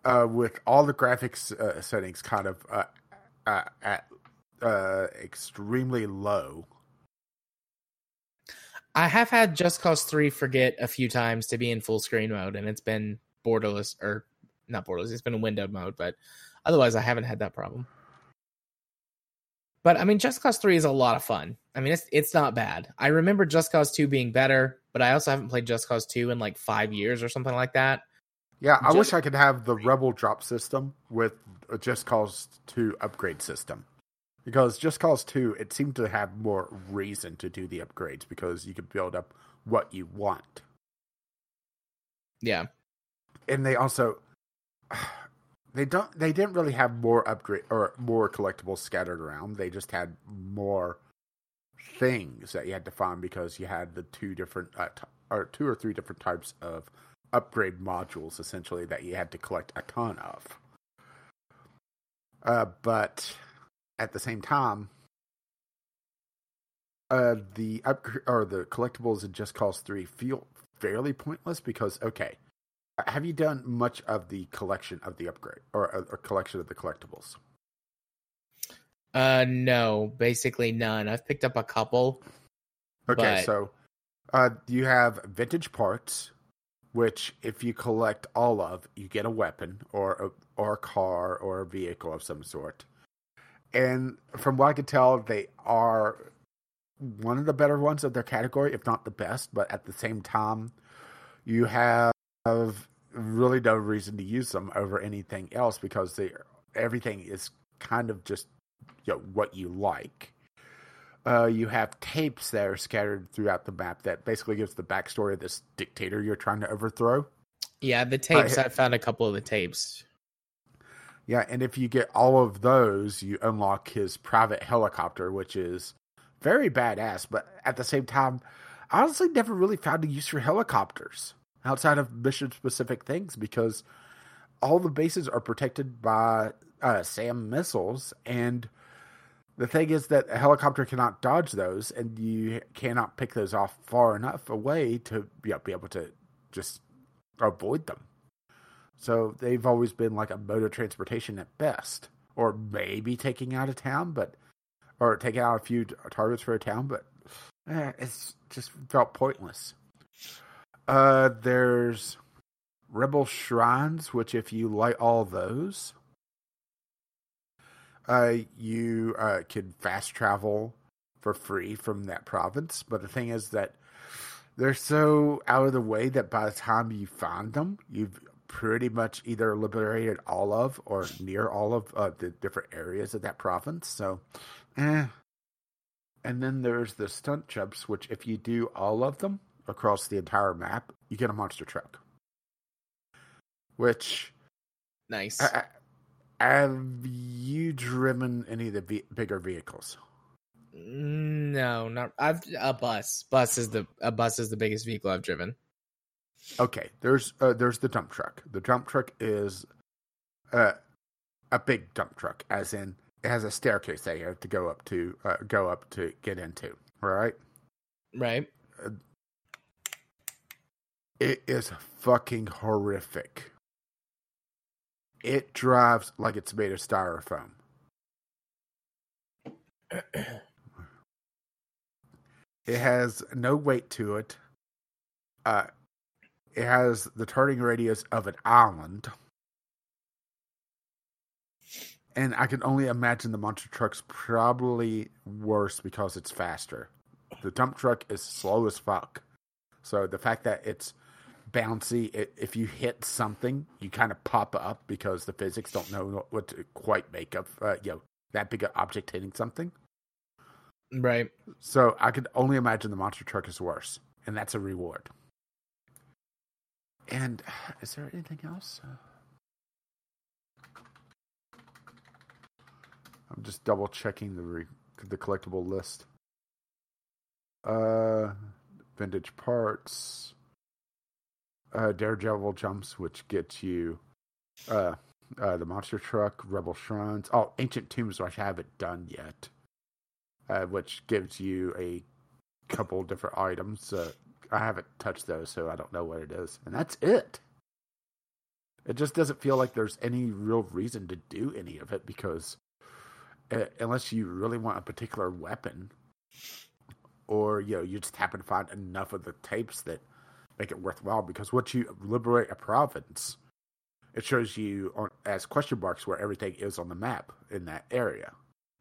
uh, with all the graphics uh, settings kind of uh, uh, at uh, extremely low. I have had Just Cause 3 forget a few times to be in full screen mode and it's been borderless or not borderless, it's been in windowed mode, but otherwise I haven't had that problem. But I mean Just Cause 3 is a lot of fun. I mean it's it's not bad. I remember Just Cause 2 being better, but I also haven't played Just Cause 2 in like 5 years or something like that. Yeah, I Just- wish I could have the Rebel drop system with a Just Cause 2 upgrade system. Because Just Cause 2, it seemed to have more reason to do the upgrades because you could build up what you want. Yeah. And they also they don't they didn't really have more upgrade or more collectibles scattered around. They just had more things that you had to find because you had the two different uh, t- or two or three different types of upgrade modules essentially that you had to collect a ton of. Uh, but at the same time, uh, the up or the collectibles in Just Cause Three feel fairly pointless because okay, have you done much of the collection of the upgrade or a, collection of the collectibles? Uh no, basically none. I've picked up a couple. Okay, But- so uh, you have vintage parts, which if you collect all of, you get a weapon or a, or a car or a vehicle of some sort. And from what I can tell, they are one of the better ones of their category, if not the best. But at the same time, you have really no reason to use them over anything else because they everything is kind of just you know, what you like uh, you have tapes that are scattered throughout the map that basically gives the backstory of this dictator you're trying to overthrow. Yeah, the tapes. Right. I found a couple of the tapes. Yeah, and if you get all of those, you unlock his private helicopter, which is very badass. But at the same time, I honestly never really found a use for helicopters outside of mission specific things because all the bases are protected by uh, SAM missiles. And the thing is that a helicopter cannot dodge those, and you cannot pick those off far enough away to be, be able to just avoid them. So they've always been like a mode of transportation at best, or maybe taking out a town, but or taking out a few targets for a town. But eh, it's just felt pointless. Uh, there's Rebel Shrines, which if you light all those, uh, you uh, could fast travel for free from that province. But the thing is that they're so out of the way that by the time you find them, you've pretty much either liberated all of or near all of uh, the different areas of that province. So, eh. And then there's the stunt jumps, which if you do all of them across the entire map, you get a monster truck. Which, Nice. I, I, have you driven any of the ve- bigger vehicles? no, not I've a bus. Bus is the a bus is the biggest vehicle I've driven. Okay, there's uh, there's the dump truck. The dump truck is uh, a big dump truck, as in it has a staircase that you have to go up to uh, go up to get into. Right? Right. It is fucking horrific. It drives like it's made of styrofoam. <clears throat> It has no weight to it. Uh, it has the turning radius of an island. And I can only imagine the monster truck's probably worse because it's faster. The dump truck is slow as fuck. So the fact that it's bouncy, if you hit something, you kind of pop up because the physics don't know what to quite make of uh, you know that big an object hitting something. Right. So I could only imagine the monster truck is worse, and that's a reward. And is there anything else? I'm just double checking the re- the collectible list. Uh, vintage parts. Uh, Daredevil jumps, which gets you uh, uh, the monster truck, Rebel shrines. Oh, ancient tombs, which I haven't done yet uh, which gives you a couple different items. Uh, I haven't touched those, so I don't know what it is, and that's it. It just doesn't feel like there's any real reason to do any of it because uh, unless you really want a particular weapon, or you know you just happen to find enough of the tapes that make it worthwhile. Because once you liberate a province, it shows you on, as question marks where everything is on the map in that area.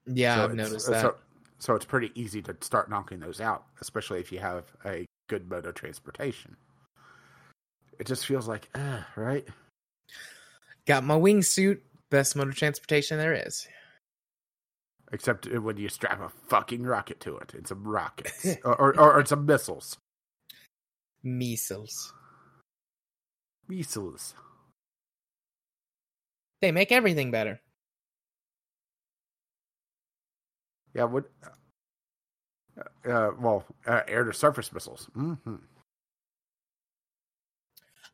Yeah, So I've noticed uh, that. So, so it's pretty easy to start knocking those out, especially if you have a good mode of transportation. It just feels like, uh, right? Got my wingsuit. Best mode of transportation there is. Except when you strap a fucking rocket to it and some rockets or, <laughs> or, or, or some missiles. Measles. Missiles. They make everything better. Yeah, what? Uh, uh, well, uh, air to surface missiles. hmm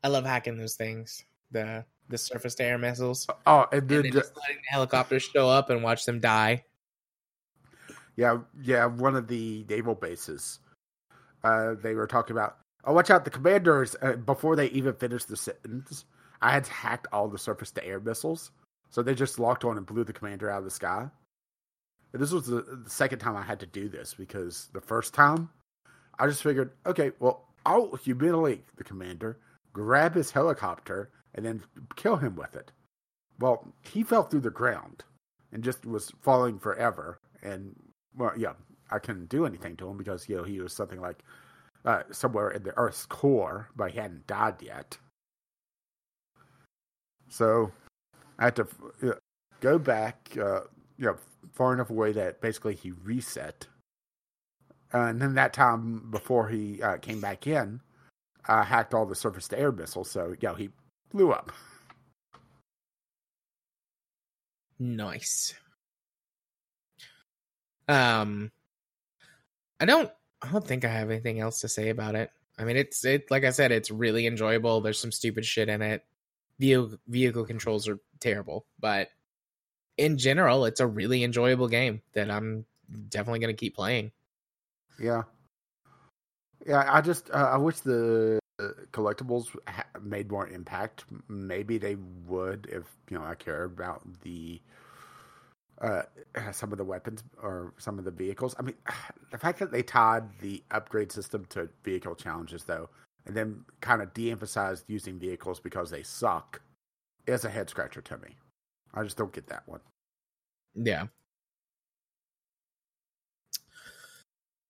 I love hacking those things. The the surface to air missiles. Oh, and And then then just letting the helicopters show up and watch them die. Yeah, yeah, one of the naval bases. Uh, they were talking about, oh, watch out, the commanders, uh, before they even finished the sentence, I had hacked all the surface to air missiles. So they just locked on and blew the commander out of the sky. And this was the, the second time I had to do this because the first time, I just figured, okay, well, I'll humiliate the commander, grab his helicopter, and then kill him with it. Well, he fell through the ground and just was falling forever. And well, yeah, I couldn't do anything to him because you know he was something like uh, somewhere in the Earth's core, but he hadn't died yet. So I had to uh, go back, uh, you know, far enough away that basically he reset. and then that time before he uh, came back in, I hacked all the surface to air missiles, so yeah, he blew up. Nice. Um, I don't. I don't think I have anything else to say about it. I mean, it's it like I said, it's really enjoyable. There's some stupid shit in it. Vehicle vehicle controls are terrible, but in general, it's a really enjoyable game that I'm definitely going to keep playing. Yeah, yeah. I just uh, I wish the collectibles ha- made more impact. Maybe they would if you know I care about the uh, <clears throat> some of the weapons or some of the vehicles. I mean, <sighs> the fact that they tied the upgrade system to vehicle challenges, though, and then kind of de-emphasized using vehicles because they suck, is a head scratcher to me. I just don't get that one. Yeah.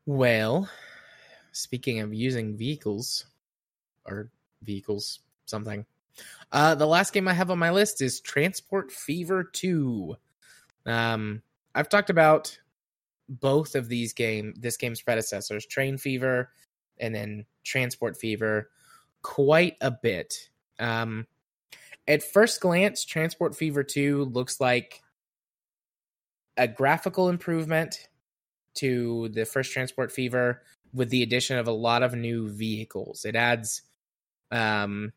Well, speaking of using vehicles or vehicles, something. Uh, the last game I have on my list is Transport Fever 2. Um, I've talked about both of these game this game's predecessors, Train Fever and then Transport Fever, quite a bit. Um, at first glance, Transport Fever 2 looks like a graphical improvement to the first Transport Fever with the addition of a lot of new vehicles. It adds um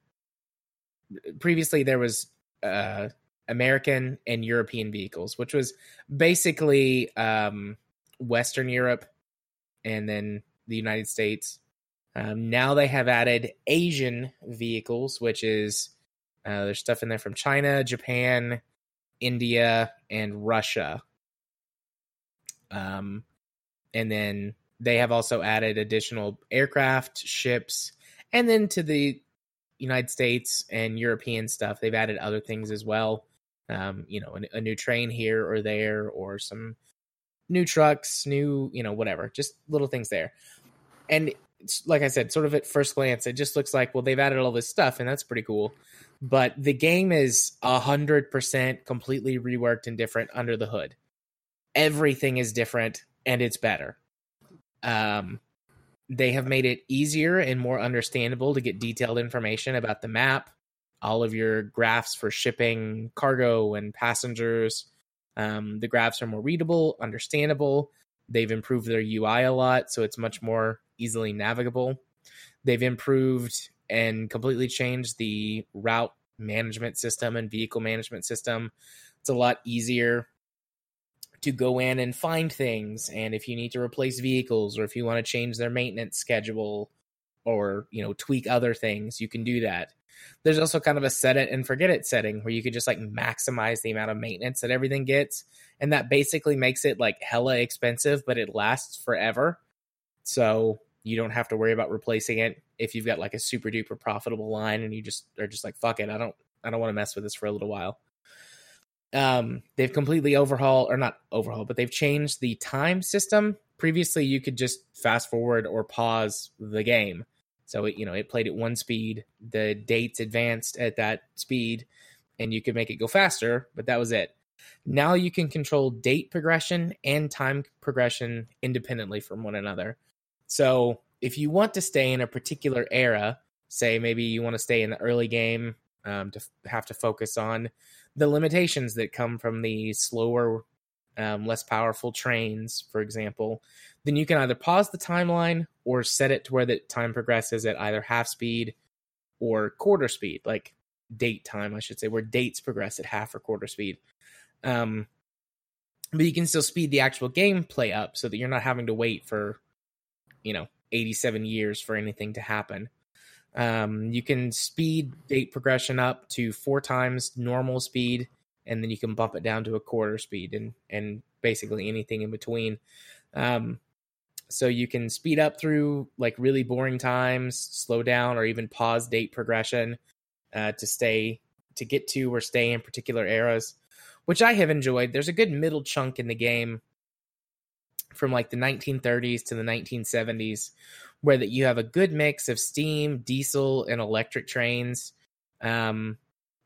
previously there was uh American and European vehicles, which was basically um Western Europe and then the United States. Um, now they have added Asian vehicles, which is uh, there's stuff in there from China, Japan, India, and Russia. Um, and then they have also added additional aircraft, ships, and then to the United States and European stuff, they've added other things as well. Um, you know, a, a new train here or there, or some new trucks, new, you know, whatever, just little things there. And like I said, sort of at first glance, it just looks like, well, they've added all this stuff, and that's pretty cool. But the game is a hundred percent completely reworked and different under the hood. Everything is different, and it's better. Um, they have made it easier and more understandable to get detailed information about the map, all of your graphs for shipping cargo and passengers. Um, the graphs are more readable, understandable. They've improved their UI a lot, so it's much more easily navigable. They've improved and completely changed the route management system and vehicle management system. It's a lot easier to go in and find things and if you need to replace vehicles or if you want to change their maintenance schedule or you know tweak other things you can do that there's also kind of a set it and forget it setting where you could just like maximize the amount of maintenance that everything gets and that basically makes it like hella expensive but it lasts forever so you don't have to worry about replacing it if you've got like a super duper profitable line and you just are just like fuck it i don't i don't want to mess with this for a little while um, they've completely overhauled or not overhauled, but they've changed the time system. Previously, you could just fast forward or pause the game. So it, you know, it played at one speed. The dates advanced at that speed, and you could make it go faster. But that was it. Now you can control date progression and time progression independently from one another. So if you want to stay in a particular era, say maybe you want to stay in the early game um, to have to focus on the limitations that come from the slower, um, less powerful trains, for example, then you can either pause the timeline or set it to where the time progresses at either half speed or quarter speed, like date time, I should say, where dates progress at half or quarter speed. Um, but you can still speed the actual gameplay up so that you're not having to wait for, you know, 87 years for anything to happen. Um, you can speed date progression up to four times normal speed, and then you can bump it down to a quarter speed, and and basically anything in between. Um, so you can speed up through like really boring times, slow down, or even pause date progression uh, to stay to get to or stay in particular eras, which I have enjoyed. There's a good middle chunk in the game from like the 1930s to the 1970s where that you have a good mix of steam, diesel, and electric trains. Um,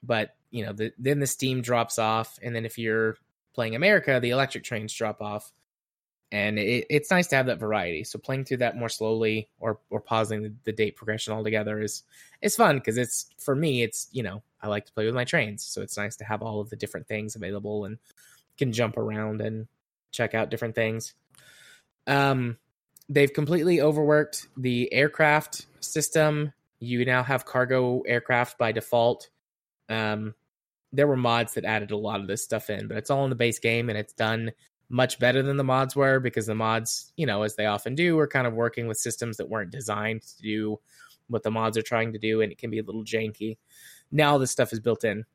but you know, the, then the steam drops off, and then if you're playing America, the electric trains drop off, and it, it's nice to have that variety. So playing through that more slowly, or or pausing the, the date progression altogether is is fun because it's for me, it's you know, I like to play with my trains, so it's nice to have all of the different things available and can jump around and check out different things. Um, they've completely overworked the aircraft system. You now have cargo aircraft by default. Um, there were mods that added a lot of this stuff in, but it's all in the base game and it's done much better than the mods were because the mods, you know, as they often do, are kind of working with systems that weren't designed to do what the mods are trying to do, and it can be a little janky. Now this stuff is built in.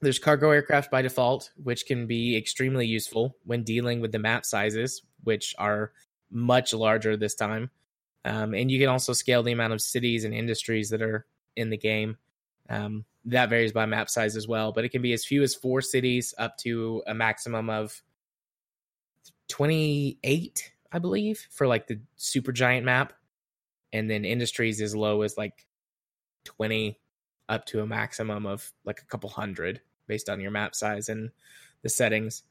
There's cargo aircraft by default, which can be extremely useful when dealing with the map sizes, which are much larger this time. Um, and you can also scale the amount of cities and industries that are in the game. Um, that varies by map size as well, but it can be as few as four cities up to a maximum of 28, I believe, for like the super giant map. And then industries as low as like 20 up to a maximum of like a couple hundred based on your map size and the settings.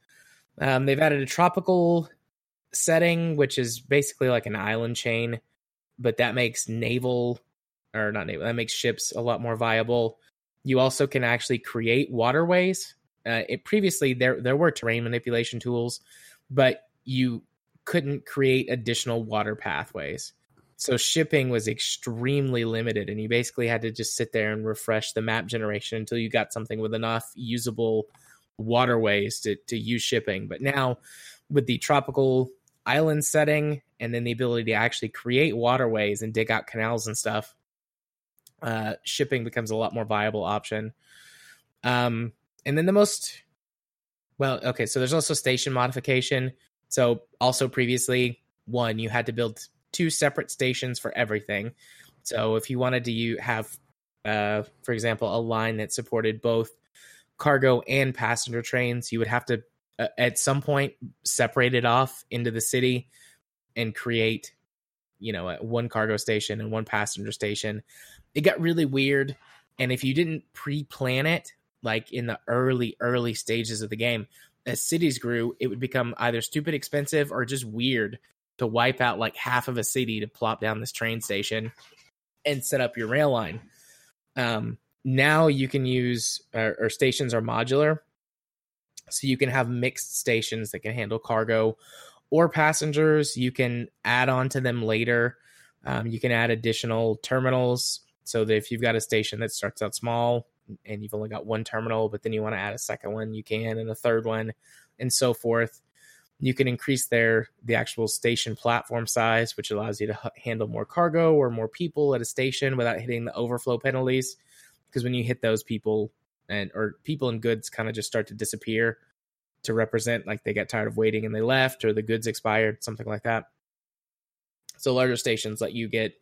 Um, they've added a tropical setting, which is basically like an island chain, but that makes naval or not naval, that makes ships a lot more viable. You also can actually create waterways. Uh, it previously there there were terrain manipulation tools, but you couldn't create additional water pathways. So shipping was extremely limited, and you basically had to just sit there and refresh the map generation until you got something with enough usable waterways to, to use shipping. But now, with the tropical island setting and then the ability to actually create waterways and dig out canals and stuff, uh, shipping becomes a lot more viable option. Um, and then the most well, okay, so there's also station modification. So also previously, one you had to build two separate stations for everything. So if you wanted to have, uh, for example, a line that supported both cargo and passenger trains, you would have to uh, at some point separate it off into the city and create, you know, one cargo station and one passenger station. It got really weird, and if you didn't pre-plan it, like in the early early stages of the game, as cities grew, it would become either stupid expensive or just weird to wipe out like half of a city to plop down this train station and set up your rail line. Um, now you can use or, or stations are modular, so you can have mixed stations that can handle cargo or passengers. You can add on to them later. Um, you can add additional terminals so that if you've got a station that starts out small and you've only got one terminal, but then you want to add a second one, you can, and a third one, and so forth. You can increase their the actual station platform size, which allows you to h- handle more cargo or more people at a station without hitting the overflow penalties. Because when you hit those people and or people and goods kind of just start to disappear to represent like they got tired of waiting and they left or the goods expired, something like that. So larger stations let you get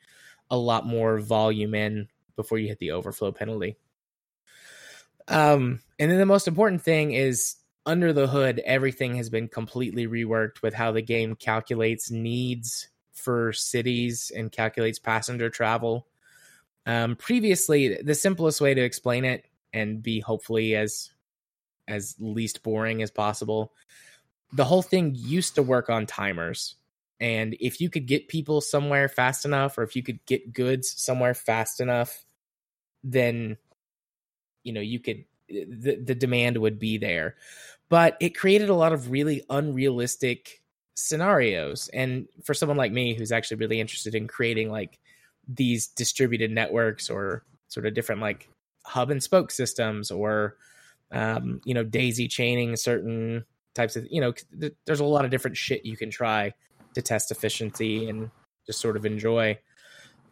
a lot more volume in before you hit the overflow penalty. Um, and then the most important thing is under the hood, everything has been completely reworked with how the game calculates needs for cities and calculates passenger travel. Um, previously, the simplest way to explain it and be hopefully as as least boring as possible, the whole thing used to work on timers. And if you could get people somewhere fast enough, or if you could get goods somewhere fast enough, then you know you could the, the demand would be there. But it created a lot of really unrealistic scenarios. And for someone like me who's actually really interested in creating like these distributed networks or sort of different like hub and spoke systems or um, you know daisy chaining certain types of you know th- there's a lot of different shit you can try to test efficiency and just sort of enjoy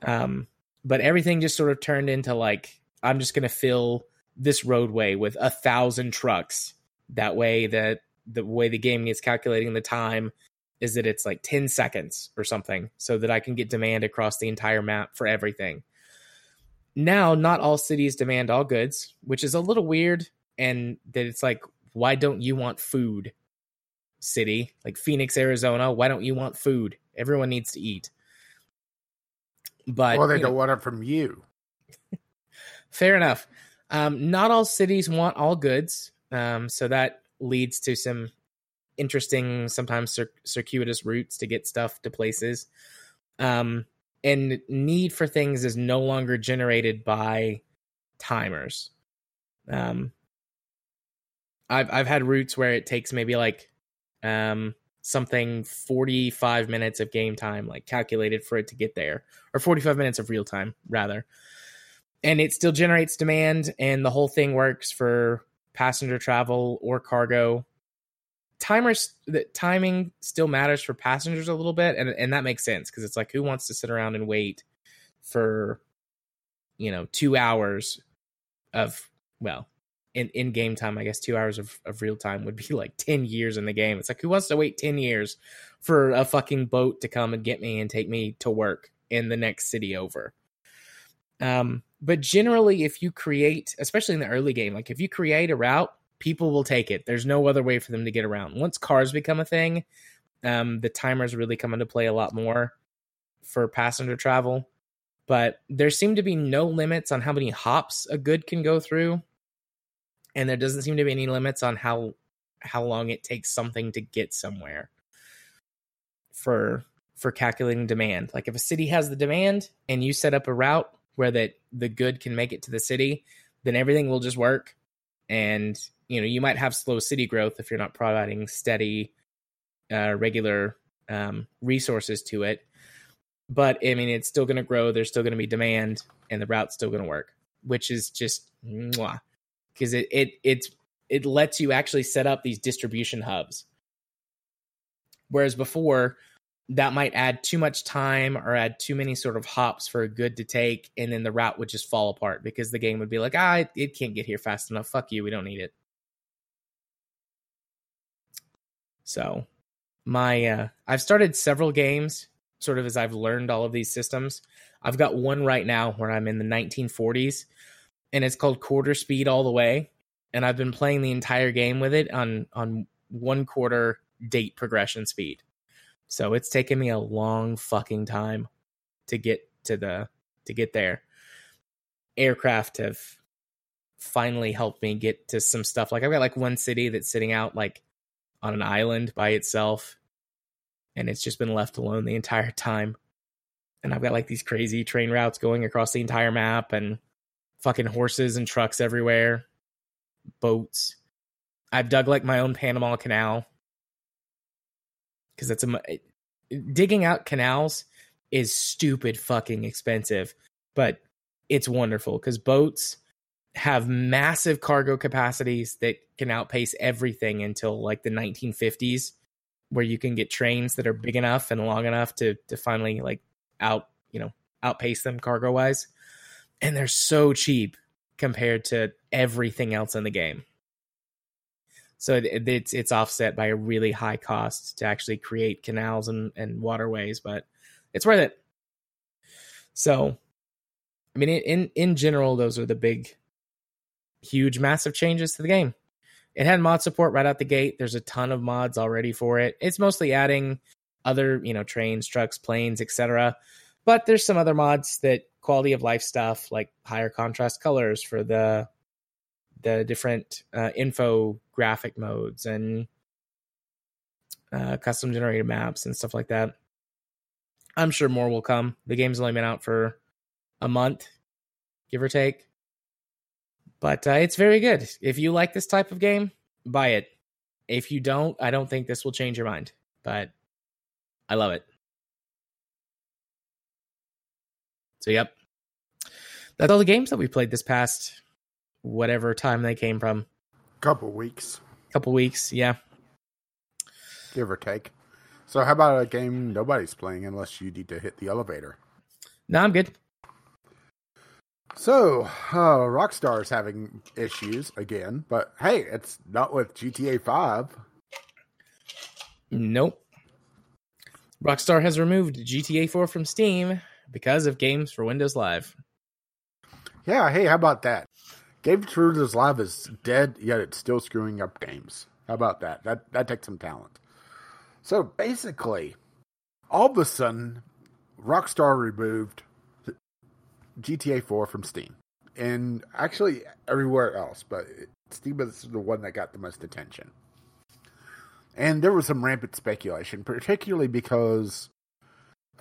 um, but everything just sort of turned into like i'm just going to fill this roadway with a thousand trucks that way that the way the game is calculating the time is that it's like 10 seconds or something so that I can get demand across the entire map for everything. Now, not all cities demand all goods, which is a little weird. And that it's like, why don't you want food, city? Like Phoenix, Arizona, why don't you want food? Everyone needs to eat. But well, they don't know, want it from you. <laughs> fair enough. Um, not all cities want all goods. Um, so that leads to some interesting, sometimes cir- circuitous routes to get stuff to places. Um, and need for things is no longer generated by timers. Um, I've I've had routes where it takes maybe like um something 45 minutes of game time like calculated for it to get there or 45 minutes of real time rather and it still generates demand and the whole thing works for passenger travel or cargo. Timers the timing still matters for passengers a little bit, and and that makes sense because it's like who wants to sit around and wait for you know two hours of well in, in game time, I guess two hours of, of real time would be <laughs> like 10 years in the game. It's like, who wants to wait 10 years for a fucking boat to come and get me and take me to work in the next city over? Um, but generally, if you create, especially in the early game, like if you create a route, people will take it. There's no other way for them to get around. Once cars become a thing, um, the timers really come into play a lot more for passenger travel. But there seem to be no limits on how many hops a good can go through and there doesn't seem to be any limits on how how long it takes something to get somewhere for for calculating demand. Like if a city has the demand and you set up a route where that the good can make it to the city then everything will just work. And you know you might have slow city growth if you're not providing steady uh, regular um, resources to it. But i mean it's still going to grow there's still going to be demand and the route's still going to work which is just mwah because it it it's it lets you actually set up these distribution hubs. Whereas before, that might add too much time or add too many sort of hops for a good to take, and then the route would just fall apart because the game would be like, ah, it can't get here fast enough. Fuck you, we don't need it. So, my uh, I've started several games sort of as I've learned all of these systems. I've got one right now where I'm in the 1940s and it's called Quarter Speed All the Way. And I've been playing the entire game with it on on one quarter date progression speed. So it's taken me a long fucking time to get to the to get there. Aircraft have finally helped me get to some stuff. Like I've got like one city that's sitting out like on an island by itself and it's just been left alone the entire time. And I've got like these crazy train routes going across the entire map and fucking horses and trucks everywhere, boats. I've dug like my own Panama Canal. Because it's a digging out canals is stupid fucking expensive, but it's wonderful because boats have massive cargo capacities that can outpace everything until like the 1950s where you can get trains that are big enough and long enough to to finally like out you know outpace them cargo wise and they're so cheap compared to everything else in the game. So it, it's it's offset by a really high cost to actually create canals and, and waterways, but it's worth it. So, I mean, in in general, those are the big, huge, massive changes to the game. It had mod support right out the gate. There's a ton of mods already for it. It's mostly adding other, you know, trains, trucks, planes, etc. But there's some other mods that quality of life stuff like higher contrast colors for the the different uh, infographic modes and uh, custom generated maps and stuff like that. I'm sure more will come. The game's only been out for a month, give or take. But uh, it's very good. If you like this type of game, buy it. If you don't, I don't think this will change your mind. But I love it. So, yep. That's all the games that we played this past whatever time they came from. Couple weeks. Couple weeks, yeah. Give or take. So, how about a game nobody's playing unless you need to hit the elevator? No, I'm good. So, uh, Rockstar is having issues again, but hey, it's not with GTA 5. Nope. Rockstar has removed GTA 4 from Steam because of games for Windows Live. Yeah, hey, how about that? Games for Windows Live is dead, yet it's still screwing up games. How about that? That that takes some talent. So basically, all of a sudden, Rockstar removed GTA 4 from Steam, and actually everywhere else, but Steam is the one that got the most attention. And there was some rampant speculation, particularly because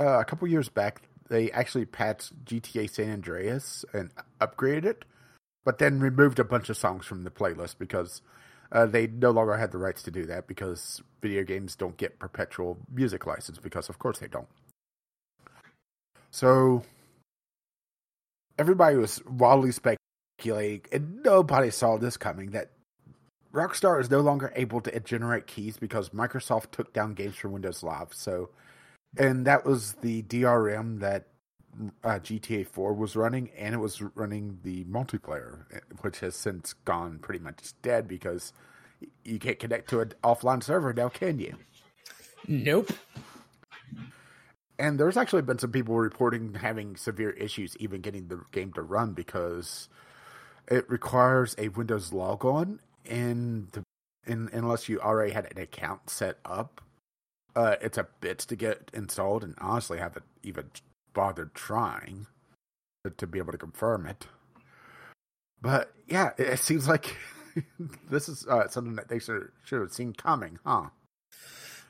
uh, a couple years back they actually patched GTA San Andreas and upgraded it, but then removed a bunch of songs from the playlist because uh, they no longer had the rights to do that because video games don't get perpetual music license because of course they don't. So everybody was wildly speculating, and nobody saw this coming that Rockstar is no longer able to generate keys because Microsoft took down games from Windows Live. So and that was the DRM that uh, GTA 4 was running, and it was running the multiplayer, which has since gone pretty much dead because you can't connect to an offline server now, can you? Nope. And there's actually been some people reporting having severe issues even getting the game to run because it requires a Windows logon, and, and unless you already had an account set up, uh, it's a bit to get installed. And honestly, haven't even bothered trying to, to be able to confirm it. But yeah, it, it seems like <laughs> this is uh, something that they should should have seen coming, huh?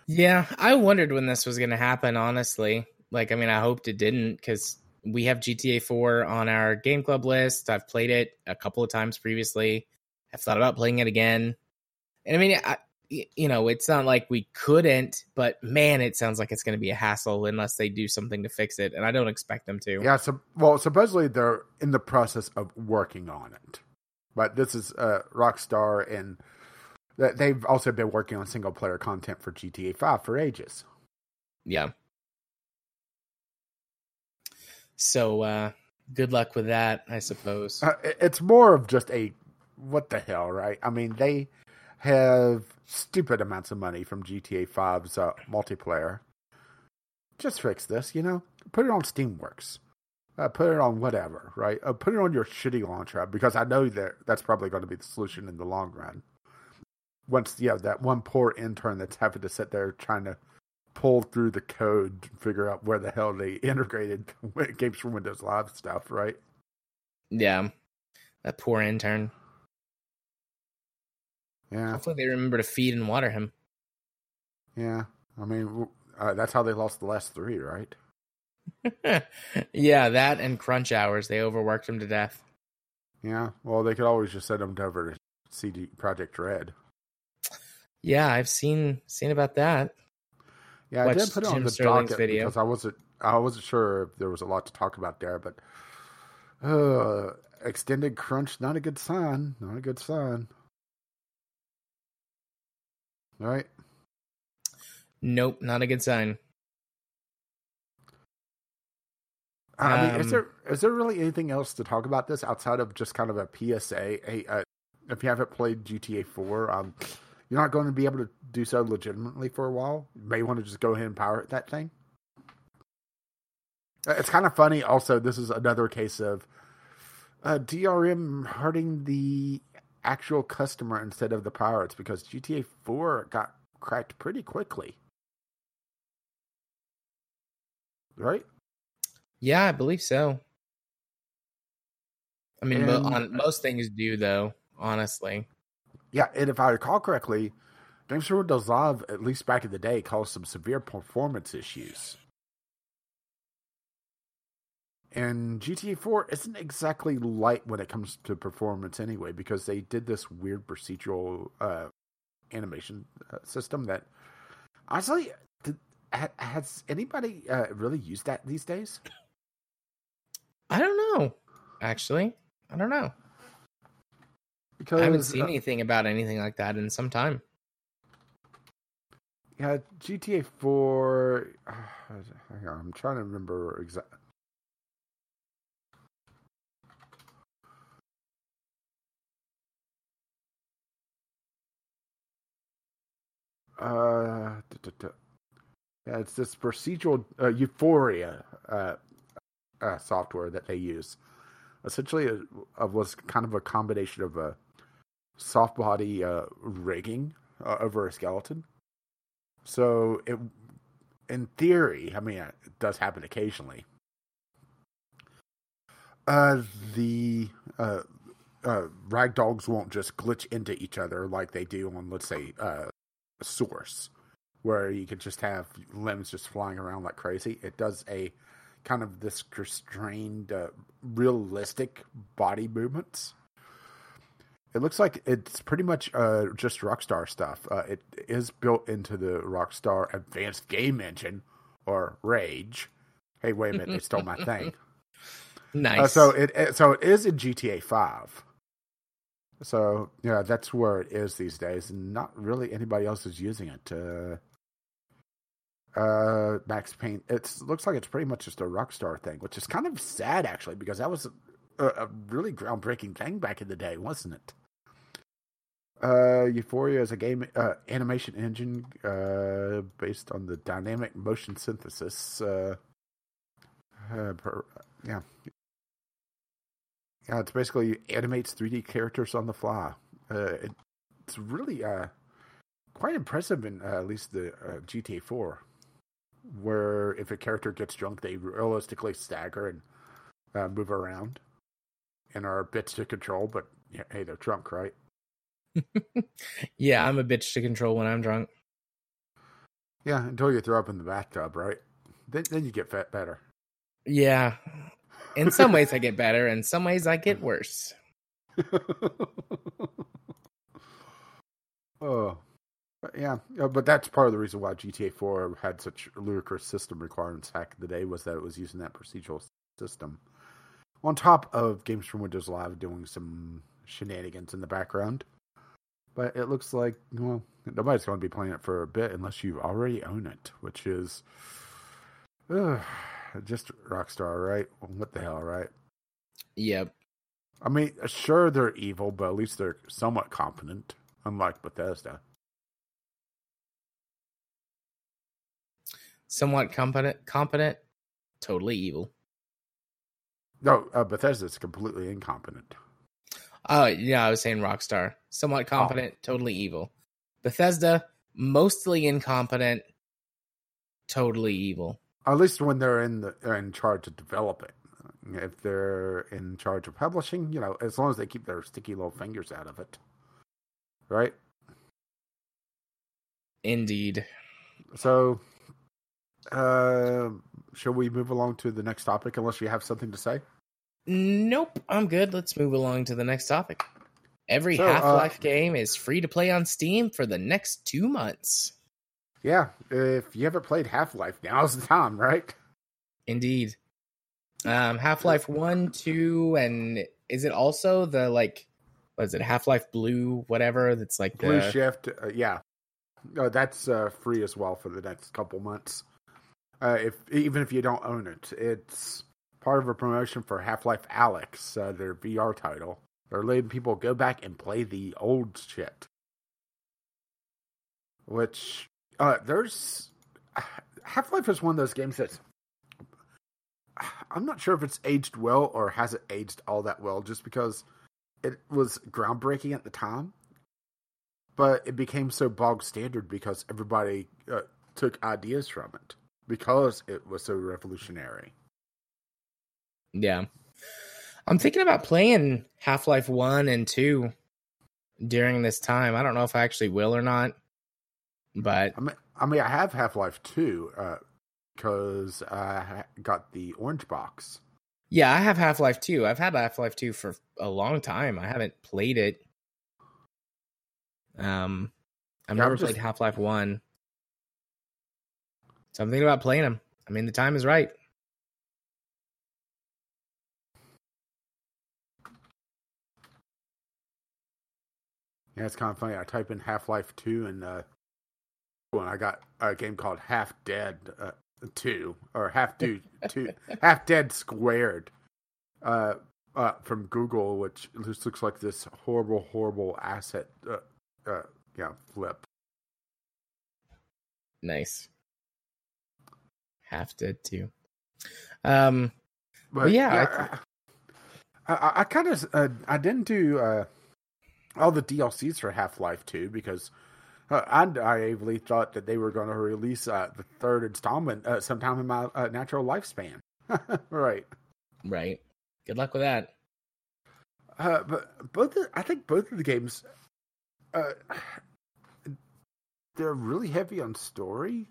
Yeah, I wondered when this was going to happen. Honestly, like, I mean, I hoped it didn't because we have GTA 4 on our game club list. I've played it a couple of times previously. I've thought about playing it again, and I mean, I, you know, it's not like we couldn't, but man, it sounds like it's going to be a hassle unless they do something to fix it, and I don't expect them to. Yeah, so well, supposedly they're in the process of working on it, but this is uh, Rockstar, and they've also been working on single player content for GTA Five for ages. Yeah. So, uh, good luck with that, I suppose. Uh, it's more of just a what the hell, right? I mean, they have stupid amounts of money from GTA 5's uh, multiplayer. Just fix this, you know? Put it on Steamworks. Uh, put it on whatever, right? Uh, put it on your shitty launcher because I know that that's probably going to be the solution in the long run. Once, you yeah, that one poor intern that's having to sit there trying to pull through the code, to figure out where the hell they <laughs> integrated <laughs> games from Windows Live stuff, right? Yeah, that poor intern. Yeah. Hopefully they remember to feed and water him. Yeah. I mean, uh, that's how they lost the last three, right? <laughs> yeah, that and crunch hours. They overworked him to death. Yeah. Well, they could always just send him over to CD Projekt Red. Yeah, I've seen seen about that. Yeah, Watched I did put it Jim on the Sterling's docket video. because I wasn't I wasn't sure if there was a lot to talk about there, but uh, extended crunch not a good sign. Not a good sign. All right. Nope, not a good sign. I mean, is um, there is there really anything else to talk about this outside of just kind of a PSA? Hey, uh, if you haven't played GTA Four, um, you're not going to be able to do so legitimately for a while. You may want to just go ahead and power that thing. Uh, it's kind of funny. Also, this is another case of uh, DRM hurting the actual customer instead of the pirates because GTA 4 got cracked pretty quickly. Right? Yeah, I believe so. I mean, and, on most things do though, honestly. Yeah, and if I recall correctly, Games for Windows Live, at least back in the day, caused some severe performance issues. And GTA 4 isn't exactly light when it comes to performance anyway, because they did this weird procedural uh, animation uh, system that honestly, did, ha, has anybody uh, really used that these days? I don't know. Actually, I don't know. Because I haven't seen uh, anything about anything like that in some time. Yeah, GTA 4. <sighs> I'm trying to remember exactly. Uh, yeah, it's this procedural uh, Euphoria uh, uh, software that they use. Essentially, it, uh, was kind of a combination of a soft body uh, rigging uh, over a skeleton. So it, in theory, I mean, it does happen occasionally. The ragdolls won't just glitch into each other like they do on, let's say, source where you could just have limbs just flying around like crazy. It does a kind of this constrained, uh, realistic body movements. It looks like it's pretty much uh, just Rockstar stuff. Uh, it is built into the Rockstar Advanced Game Engine or Rage. Hey, wait a minute! they stole my thing. Nice. <laughs> Uh, so it so it is in GTA Five. So yeah, that's where it is these days, and not really anybody else is using it. Uh, uh, Max Payne. It looks like it's pretty much just a Rockstar thing, which is kind of sad actually, because that was a, a really groundbreaking thing back in the day, wasn't it? Uh, Euphoria is a game uh, animation engine uh, based on the dynamic motion synthesis. Uh, uh, per, yeah, yeah. It's basically animates 3D characters on the fly. Uh, it, it's really uh, quite impressive in uh, at least the uh, GTA 4, where if a character gets drunk, they realistically stagger and uh, move around and are bits to control. But yeah, hey, they're drunk, right? <laughs> yeah, I'm a bitch to control when I'm drunk. Yeah, until you throw up in the bathtub, right? Then, then you get fat better. Yeah. In some ways, I get better. In some ways, I get worse. <laughs> oh, yeah, but that's part of the reason why GTA 4 had such ludicrous system requirements back in the day was that it was using that procedural system on top of Games from Windows Live doing some shenanigans in the background. But it looks like well, nobody's going to be playing it for a bit unless you already own it, which is <sighs> uh, just Rockstar, right? What the hell, right? Yep. I mean, sure they're evil, but at least they're somewhat competent, unlike Bethesda. Somewhat competent, competent, totally evil. No, uh, Bethesda's completely incompetent. Oh, yeah, I was saying Rockstar. Somewhat competent, oh. totally evil. Bethesda, mostly incompetent, totally evil. At least when they're in the in charge of developing. If they're in charge of publishing, you know, as long as they keep their sticky little fingers out of it. Right? Indeed. So uh shall we move along to the next topic unless you have something to say? Nope, I'm good. Let's move along to the next topic. Every so, Half Life uh, game is free to play on Steam for the next two months. Yeah, if you haven't played Half Life, now's the time, right? Indeed. Um, Half Life 1, 2, and is it also the like, what is it, Half Life Blue, whatever? That's like Blue the... Shift. Uh, yeah. Uh, that's uh, free as well for the next couple months. Uh, if Even if you don't own it, it's part of a promotion for Half Life Alyx, uh, their VR title. They're letting people go back and play the old shit. Which, uh, there's. <sighs> Half Life is one of those games that. <sighs> I'm not sure if it's aged well or has it aged all that well, just because it was groundbreaking at the time. But it became so bog standard because everybody uh, took ideas from it because it was so revolutionary. Yeah. I'm thinking about playing Half Life 1 and 2 during this time. I don't know if I actually will or not. But I mean, I, mean, I have Half Life 2 because uh, I got the orange box. Yeah, I have Half Life 2. I've had Half Life 2 for a long time. I haven't played it. Um, I've yeah, never just... played Half Life 1. So I'm thinking about playing them. I mean, the time is right. Yeah, it's kind of funny. I type in Half Life Two and uh, when I got a game called Half Dead uh, Two or Half Dude Two, <laughs> Half Dead Squared, uh, uh, from Google, which just looks like this horrible, horrible asset, uh, uh, yeah, flip. Nice. Half Dead Two. Um, but yeah, I, I, I kind of uh, I didn't do. Uh, all the DLCs for Half Life 2 because uh, I naively thought that they were going to release uh, the third installment uh, sometime in my uh, natural lifespan. <laughs> right. Right. Good luck with that. Uh, but both, the, I think both of the games, uh, they're really heavy on story.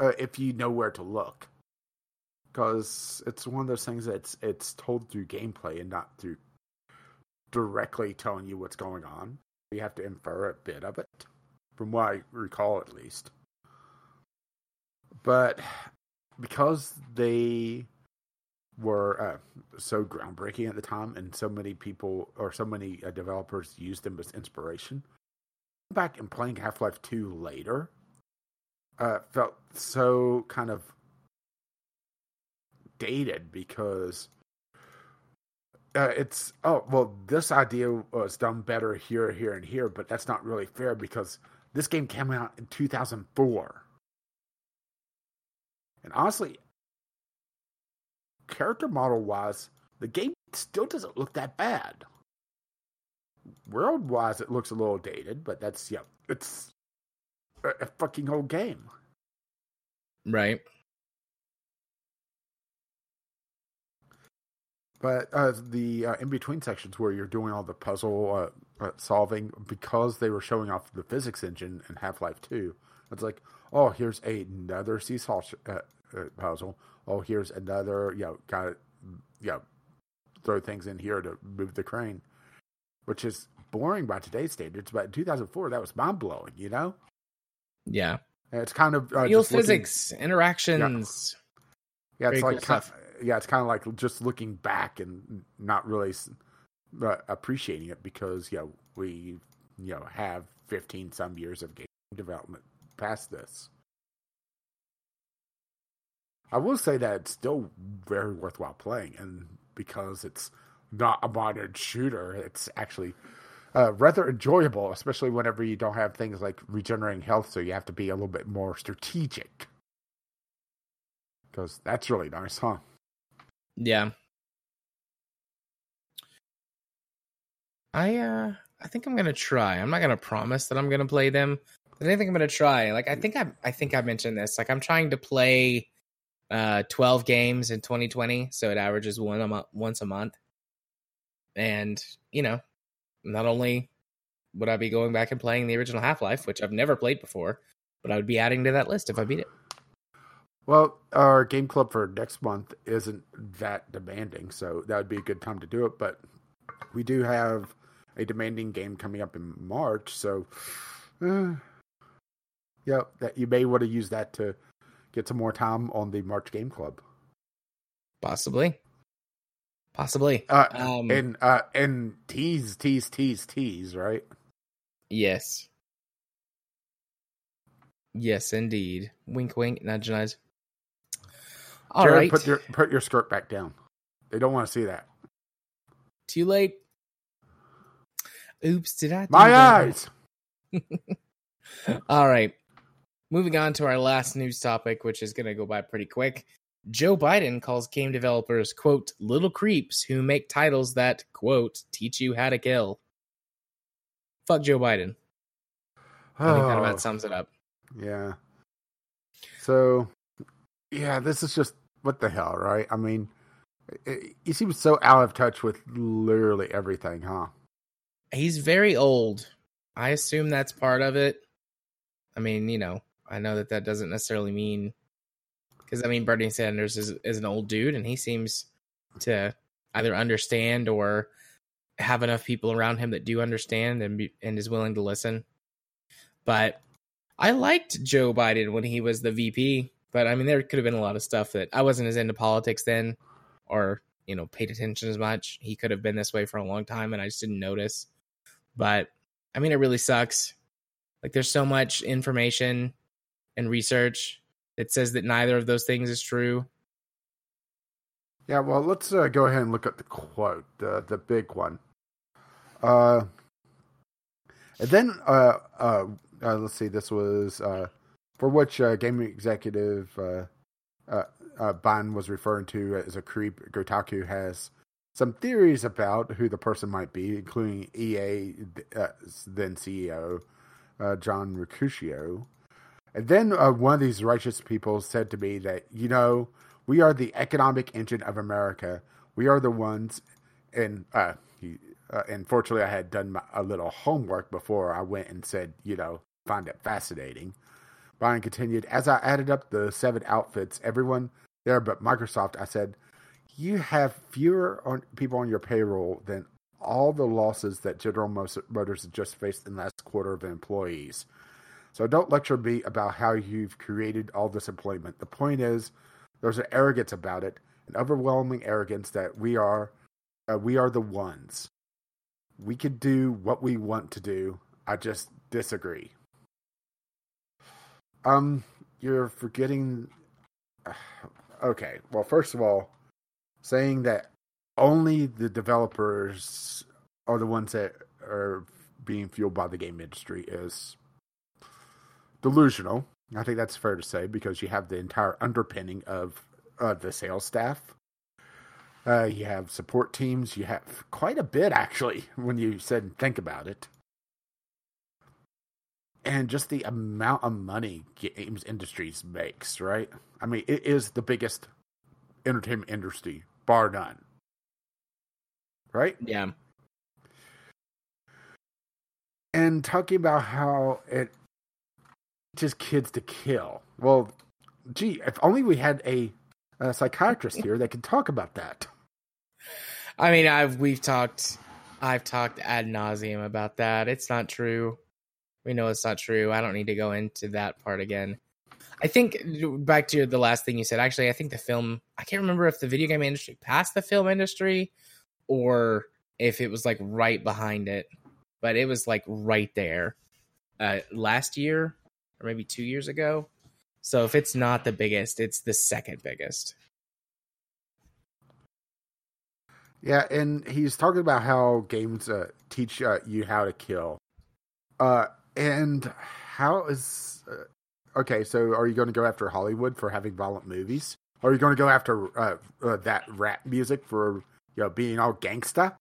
if you know where to look, because it's one of those things that's it's told through gameplay and not through directly telling you what's going on. You have to infer a bit of it, from what I recall at least. But because they were uh, so groundbreaking at the time, and so many people or so many uh, developers used them as inspiration, back and playing Half Life Two later, uh, felt so kind of dated because uh, it's oh well this idea was done better here here and here but that's not really fair because this game came out in 2004 and honestly character model wise the game still doesn't look that bad. World wise it looks a little dated but that's yeah it's a, a fucking old game. Right. But uh, the uh, in between sections where you're doing all the puzzle uh, uh, solving, because they were showing off the physics engine in Half Life 2, it's like, oh, here's another seesaw sh- uh, uh, puzzle. Oh, here's another, you know, got to, you know, throw things in here to move the crane, which is boring by today's standards. But in 2004, that was mind blowing, you know? Yeah. And it's kind of uh, real physics, looking, Yeah, interactions. yeah it's like cool yeah, it's kind of like just looking back and not really appreciating it because you know we you know have 15 some years of game development past this. I will say that it's still very worthwhile playing, and because it's not a modern shooter, it's actually uh, rather enjoyable, especially whenever you don't have things like regenerating health, so you have to be a little bit more strategic. Because that's really nice, huh? Yeah. I uh I think I'm gonna try. I'm not gonna promise that I'm gonna play them, but I think I'm gonna try. Like I think I I think I mentioned this. Like I'm trying to play uh 12 games in 2020, so it averages one a month once a month. And you know, not only would I be going back and playing the original Half Life, which I've never played before, but I would be adding to that list if I beat it. Well, our game club for next month isn't that demanding, so that would be a good time to do it. But we do have a demanding game coming up in March, so uh, yeah, that you may want to use that to get some more time on the March game club. Possibly, possibly. Uh, um, and uh, and tease, tease, tease, tease, right? Yes. Yes, indeed. Wink, wink, nudge, nudge. All Jared, right. Put your put your skirt back down. They don't want to see that. Too late. Oops, did I? My eyes. <laughs> All right. Moving on to our last news topic, which is going to go by pretty quick. Joe Biden calls game developers, quote, little creeps who make titles that, quote, teach you how to kill. Fuck Joe Biden. Oh, I think that about oh. sums it up. Yeah. So yeah, this is just what the hell, right? I mean, he seems so out of touch with literally everything, huh? He's very old. I assume that's part of it. I mean, you know, I know that that doesn't necessarily mean because I mean Bernie Sanders is is an old dude, and he seems to either understand or have enough people around him that do understand and be, and is willing to listen. But I liked Joe Biden when he was the VP but I mean, there could have been a lot of stuff that I wasn't as into politics then, or you know, paid attention as much. He could have been this way for a long time, and I just didn't notice. But I mean, it really sucks. Like, there's so much information and research that says that neither of those things is true. Yeah, well, let's uh, go ahead and look at the quote, uh, the big one. Uh, and then, uh, uh, uh let's see, this was uh, for which uh, gaming executive uh, uh, uh, Biden was referring to as a creep. Kotaku has some theories about who the person might be, including EA uh, then CEO uh, John Mercutio. And then uh, one of these righteous people said to me that, you know, we are the economic engine of America. We are the ones, and uh, he, uh, unfortunately, I had done my, a little homework before I went and said, you know, find it fascinating. Biden continued, As I added up the seven outfits, everyone there but Microsoft, I said, You have fewer on, people on your payroll than all the losses that General Motors has just faced in the last quarter of employees. So don't lecture me about how you've created all this employment. The point is, there's an arrogance about it, an overwhelming arrogance that we are, uh, we are the ones. We can do what we want to do. I just disagree. Um, you're forgetting. <sighs> Okay, well, first of all, saying that only the developers are the ones that are being fueled by the game industry is delusional. I think that's fair to say because you have the entire underpinning of uh, the sales staff. Uh, you have support teams. You have quite a bit, actually, when you said think about it and just the amount of money games industries makes, right? I mean, it is the biggest entertainment industry, bar none. Right? Yeah. And talking about how it just kids to kill. Well, gee, if only we had a, a psychiatrist here that could talk about that. I mean, I've we've talked, I've talked ad nauseum about that. It's not true. We know it's not true. I don't need to go into that part again. I think back to the last thing you said. Actually, I think the film. I can't remember if the video game industry passed the film industry, or if it was like right behind it. But it was like right there uh, last year, or maybe two years ago. So if it's not the biggest, it's the second biggest. Yeah, and he's talking about how games uh, teach uh, you how to kill. Uh, and how is uh, okay? So, are you going to go after Hollywood for having violent movies? Are you going to go after uh, uh, that rap music for you know being all gangsta?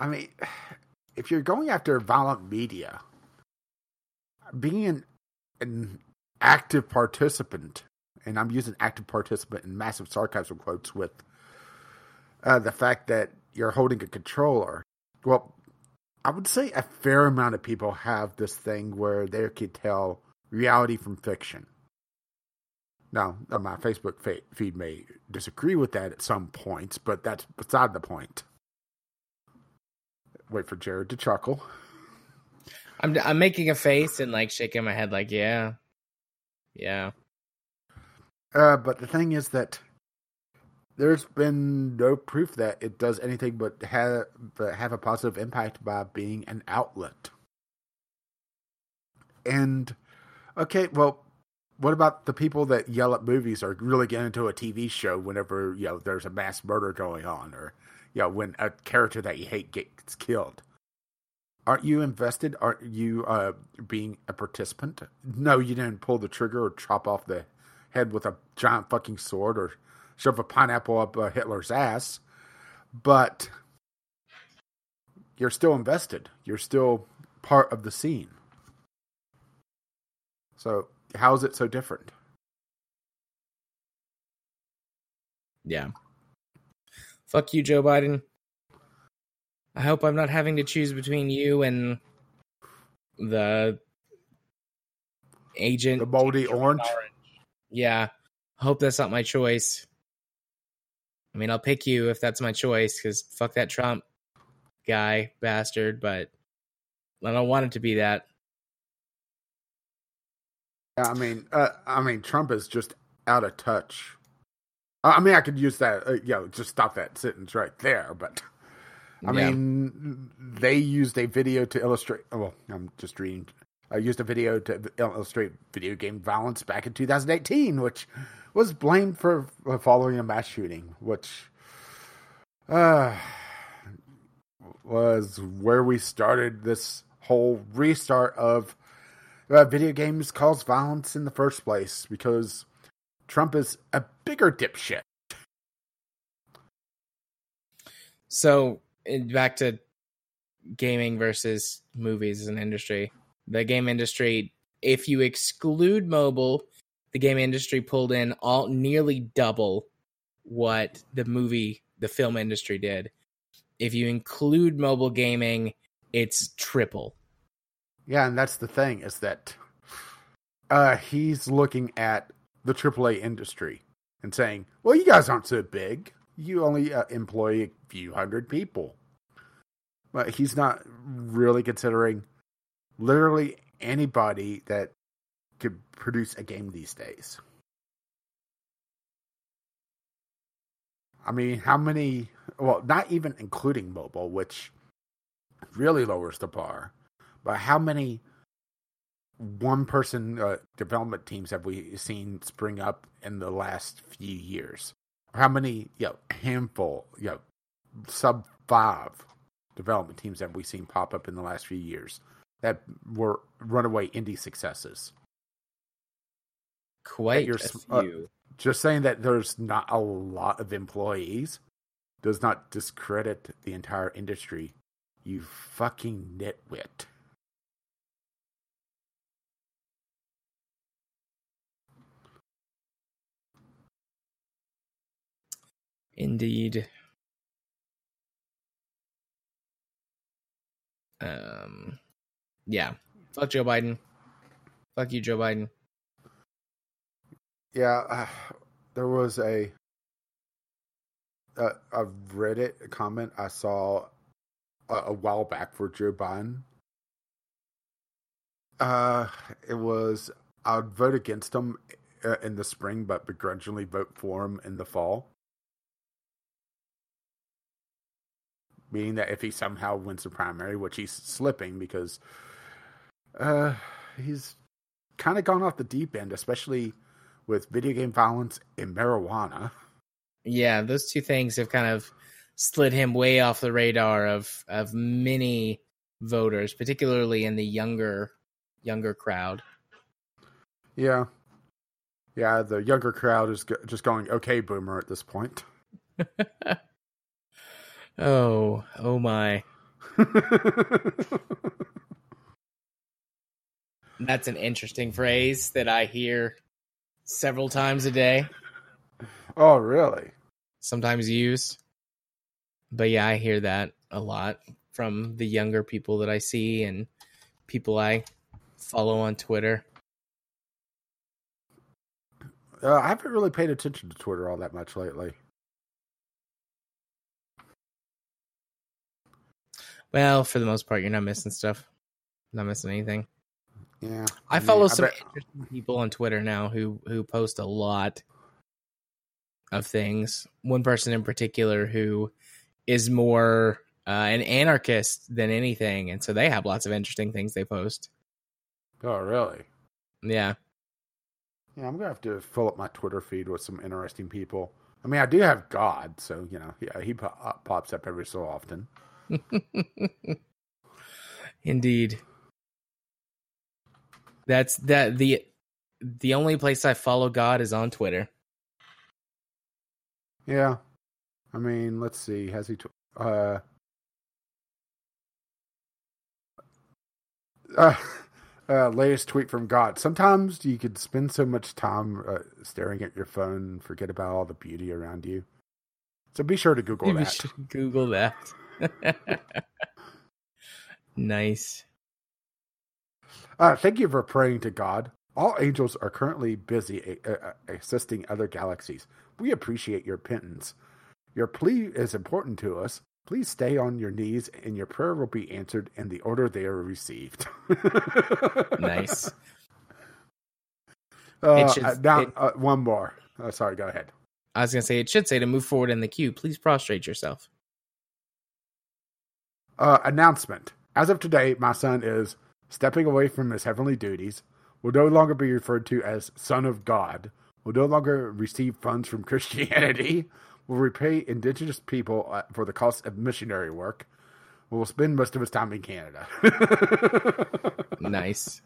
I mean, <sighs> if you're going after violent media, being an, active participant, and I'm using active participant in massive sarcasm quotes with uh, the fact that you're holding a controller. Well, I would say a fair amount of people have this thing where they can tell reality from fiction. Now, uh, my Facebook feed may disagree with that at some points, but that's beside the point. Wait for Jared to chuckle. I'm I'm making a face and like shaking my head, like yeah, yeah. Uh, but the thing is that there's been no proof that it does anything but have but have a positive impact by being an outlet. And okay, well, what about the people that yell at movies or really get into a TV show whenever you know there's a mass murder going on, or you know when a character that you hate gets killed? Aren't you invested? Aren't you uh, being a participant? No, you didn't pull the trigger or chop off the head with a giant fucking sword or shove a pineapple up uh, Hitler's ass, but you're still invested. You're still part of the scene. So, how is it so different? Yeah. Fuck you, Joe Biden. I hope I'm not having to choose between you and the agent. The moldy orange. orange. Yeah. I hope that's not my choice. I mean, I'll pick you if that's my choice because fuck that Trump guy, bastard, but I don't want it to be that. I mean, uh, I mean, Trump is just out of touch. I mean, I could use that, uh, you know, just stop that sentence right there, but I yeah. mean, they used a video to illustrate. Well, I'm just reading. I used a video to illustrate video game violence back in 2018, which was blamed for following a mass shooting, which uh, was where we started this whole restart of uh, video games cause violence in the first place because Trump is a bigger dipshit. So, back to gaming versus movies as an industry. The game industry, if you exclude mobile, the game industry pulled in all nearly double what the movie the film industry did. If you include mobile gaming, it's triple. Yeah, and that's the thing is that uh, he's looking at the AAA industry and saying, "Well, you guys aren't so big. You only uh, employ a few hundred people." But he's not really considering literally anybody that could produce a game these days. I mean, how many? Well, not even including mobile, which really lowers the bar. But how many one person uh, development teams have we seen spring up in the last few years? How many, you know, handful, you know, sub five development teams have we seen pop up in the last few years that were runaway indie successes? Quite your a uh, few. Just saying that there's not a lot of employees does not discredit the entire industry. You fucking nitwit. Indeed. Um, yeah. Fuck Joe Biden. Fuck you, Joe Biden. Yeah, uh, there was a a, a Reddit comment I saw a, a while back for Joe Biden. Uh, it was I'd vote against him uh, in the spring, but begrudgingly vote for him in the fall. Meaning that if he somehow wins the primary, which he's slipping because uh, he's kind of gone off the deep end, especially with video game violence and marijuana. Yeah, those two things have kind of slid him way off the radar of of many voters, particularly in the younger younger crowd. Yeah. Yeah, the younger crowd is just going, okay, boomer at this point. <laughs> <laughs> Oh, oh my. <laughs> That's an interesting phrase that I hear several times a day, oh, really? sometimes used. But yeah, I hear that a lot from the younger people that I see and people I follow on Twitter. Uh, I haven't really paid attention to Twitter all that much lately. Well, for the most part, you're not missing stuff. Not missing anything. Yeah. I mean, follow I some bet- interesting people on Twitter now who who post a lot of things. One person in particular who is more uh, an anarchist than anything, and so they have lots of interesting things they post. Oh, really? Yeah, Yeah, I'm gonna have to fill up my Twitter feed with some interesting people. I mean, I do have God, so you know, yeah, he po- pops up every so often. <laughs> indeed. That's that the the only place I follow God is on Twitter. Yeah, I mean, let's see. Has he? Tw- uh, uh, <laughs> uh, latest tweet from God. Sometimes you could spend so much time uh, staring at your phone and forget about all the beauty around you. So be sure to Google <laughs> Maybe that. Google that. <laughs> nice. Uh, thank you for praying to God. All angels are currently busy uh, uh, assisting other galaxies. We appreciate your penance. Your plea is important to us. Please stay on your knees, and your prayer will be answered in the order they are received. <laughs> Nice. Uh, It should- uh, now, it- uh, one more. Uh, sorry, go ahead. I was gonna say it should say to move forward in the queue. Please prostrate yourself. Uh, announcement. As of today, my son is stepping away from his heavenly duties, will no longer be referred to as Son of God, will no longer receive funds from <laughs> Christianity, will repay indigenous people uh, for the cost of missionary work, will spend most of his time in Canada. <laughs> Nice.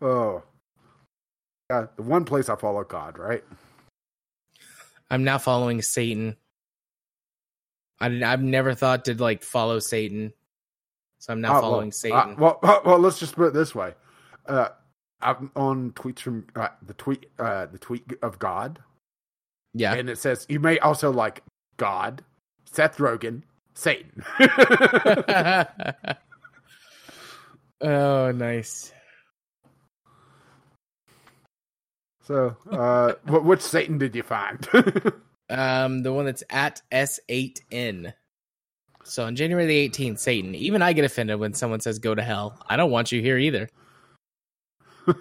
oh. Yeah, the one place I follow God, right? I'm now following Satan. I didn't, I've never thought to like follow Satan, so I'm not Uh, following well, Satan. uh, well, uh, well, let's just put it this way. Uh, I'm on tweets from uh, the tweet, uh, the tweet of God, yeah, and it says you may also like God, Seth Rogen, Satan. <laughs> <laughs> oh, nice. so, uh, wh- which Satan did you find? <laughs> Um, the one that's at S8N. So on January the 18th, Satan. Even I get offended when someone says "go to hell." I don't want you here either. <laughs>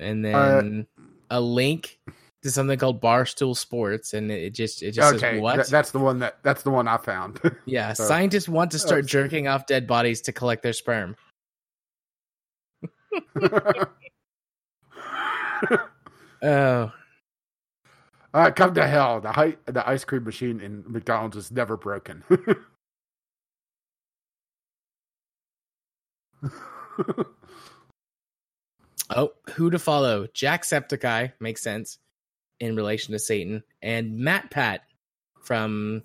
and then a link to something called Barstool Sports, and it just it just okay, says what? th- that's the one that that's the one I found. <laughs> yeah, so- scientists want to start Oh. jerking off dead bodies to collect their sperm. <laughs> Oh, uh, come to hell! The hi- the ice cream machine in McDonald's is never broken. <laughs> oh, who to follow? Jacksepticeye makes sense in relation to Satan, and MatPat from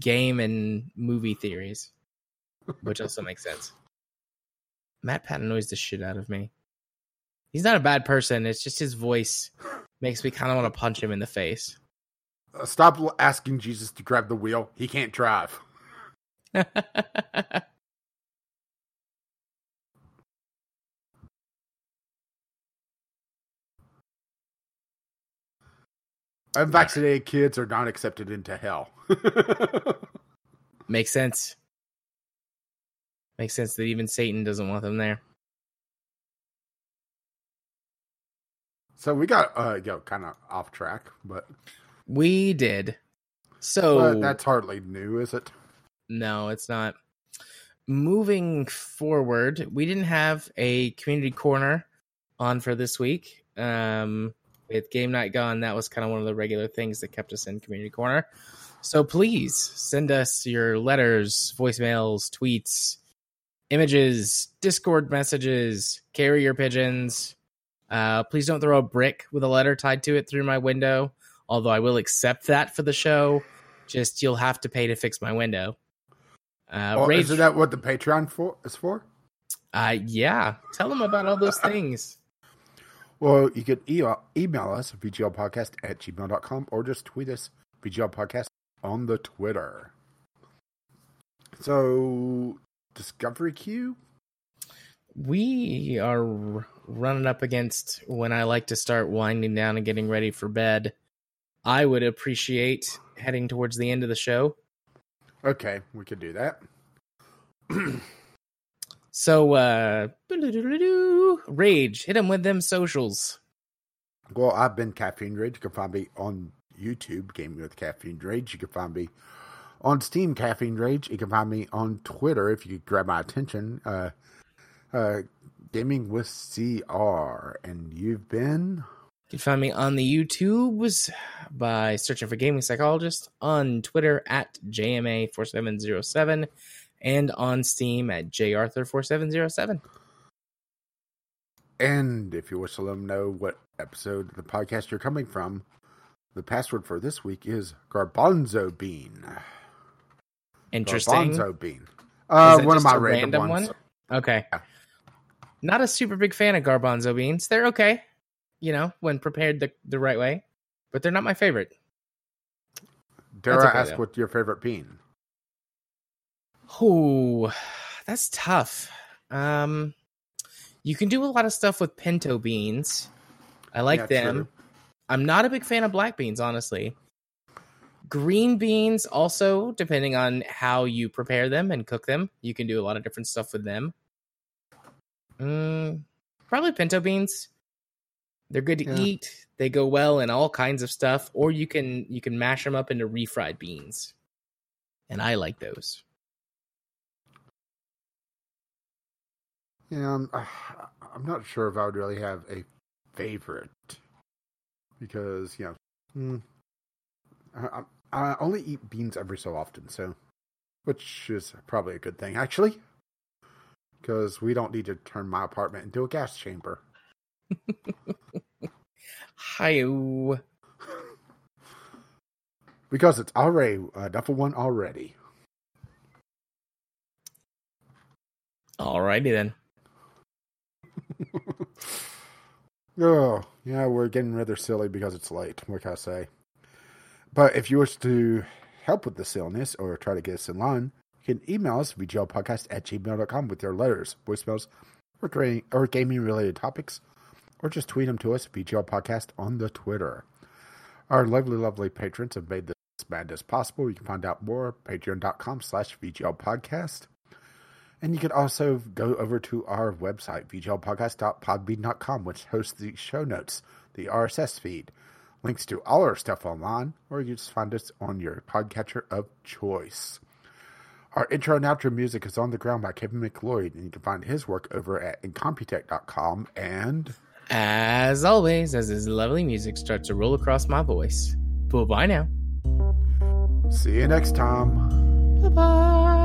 game and movie theories, which also makes sense. MatPat annoys the shit out of me. He's not a bad person. It's just his voice makes me kind of want to punch him in the face. Uh, Stop asking Jesus to grab the wheel. He can't drive. <laughs> Unvaccinated kids are not accepted into hell. <laughs> makes sense. Makes sense that even Satan doesn't want them there. So we got uh, you know, kind of off track, but, We did. So that's hardly new, is it? No, it's not. Moving forward, we didn't have a community corner on for this week. Um, with game night gone, that was kind of one of the regular things that kept us in community corner. So please send us your letters, voicemails, tweets, images, Discord messages, carrier pigeons. Uh, please don't throw a brick with a letter tied to it through my window. Although I will accept that for the show. Just you'll have to pay to fix my window. Uh, Well, Rage, isn't that what the Patreon for is for? uh, yeah. Tell them about all those things. <laughs> Well, you can email, email us at vglpodcast at gmail.com or just tweet us vglpodcast on the Twitter. So, Discovery Queue? We are running up against when I like to start winding down and getting ready for bed. I would appreciate heading towards the end of the show. Okay, we could do that. <clears throat> So, uh, Rage, hit him with them socials. Well, I've been Caffeine Rage. You can find me on YouTube, Gaming with Caffeine Rage. You can find me on Steam, Caffeine Rage. You can find me on Twitter if you grab my attention, uh, uh, Gaming with CR. And you've been. You can find me on the YouTubes by searching for Gaming Psychologist, on Twitter at JMA4707, and on Steam at JArthur4707. And if you wish to let them know what episode of the podcast you're coming from, the password for this week is Garbanzo Bean. Interesting. Garbanzo Bean. Uh, one of my random, random ones. one? Okay. Yeah. Not a super big fan of garbanzo beans. They're okay, you know, when prepared the, the right way, but they're not my favorite. Dare That's I okay, ask though. what your favorite bean? Oh, that's tough. Um, you can do a lot of stuff with pinto beans. I like Yeah, them. true. I'm not a big fan of black beans, honestly. Green beans, also, depending on how you prepare them and cook them, you can do a lot of different stuff with them. Mm, probably pinto beans. They're good to Yeah. eat. They go well in all kinds of stuff, or you can you can mash them up into refried beans, and I like those. Yeah, I'm, I'm not sure if I would really have a favorite because you know, hmm, I, I I only eat beans every so often, so which is probably a good thing actually, because we don't need to turn my apartment into a gas chamber. Hi. <laughs> Because it's already enough of one already. Alrighty then. <laughs> Oh, yeah, we're getting rather silly because it's late. What can I say? But if you wish to help with the silliness or try to get us in line, you can email us, vglpodcast at gmail.com with your letters, voicemails, or, or gaming related topics, or just tweet them to us, VGL Podcast, on the Twitter. Our lovely, lovely patrons have made this madness possible. You can find out more at patreon.com slash VGL Podcast. And you can also go over to our website, vglpodcast.podbean.com, which hosts the show notes, the RSS feed, links to all our stuff online, or you just find us on your podcatcher of choice. Our intro and outro music is On the Ground by Kevin MacLeod, and you can find his work over at incompetech.com. And As always, as his lovely music starts to roll across my voice. Bye bye now. see you next time. Bye bye.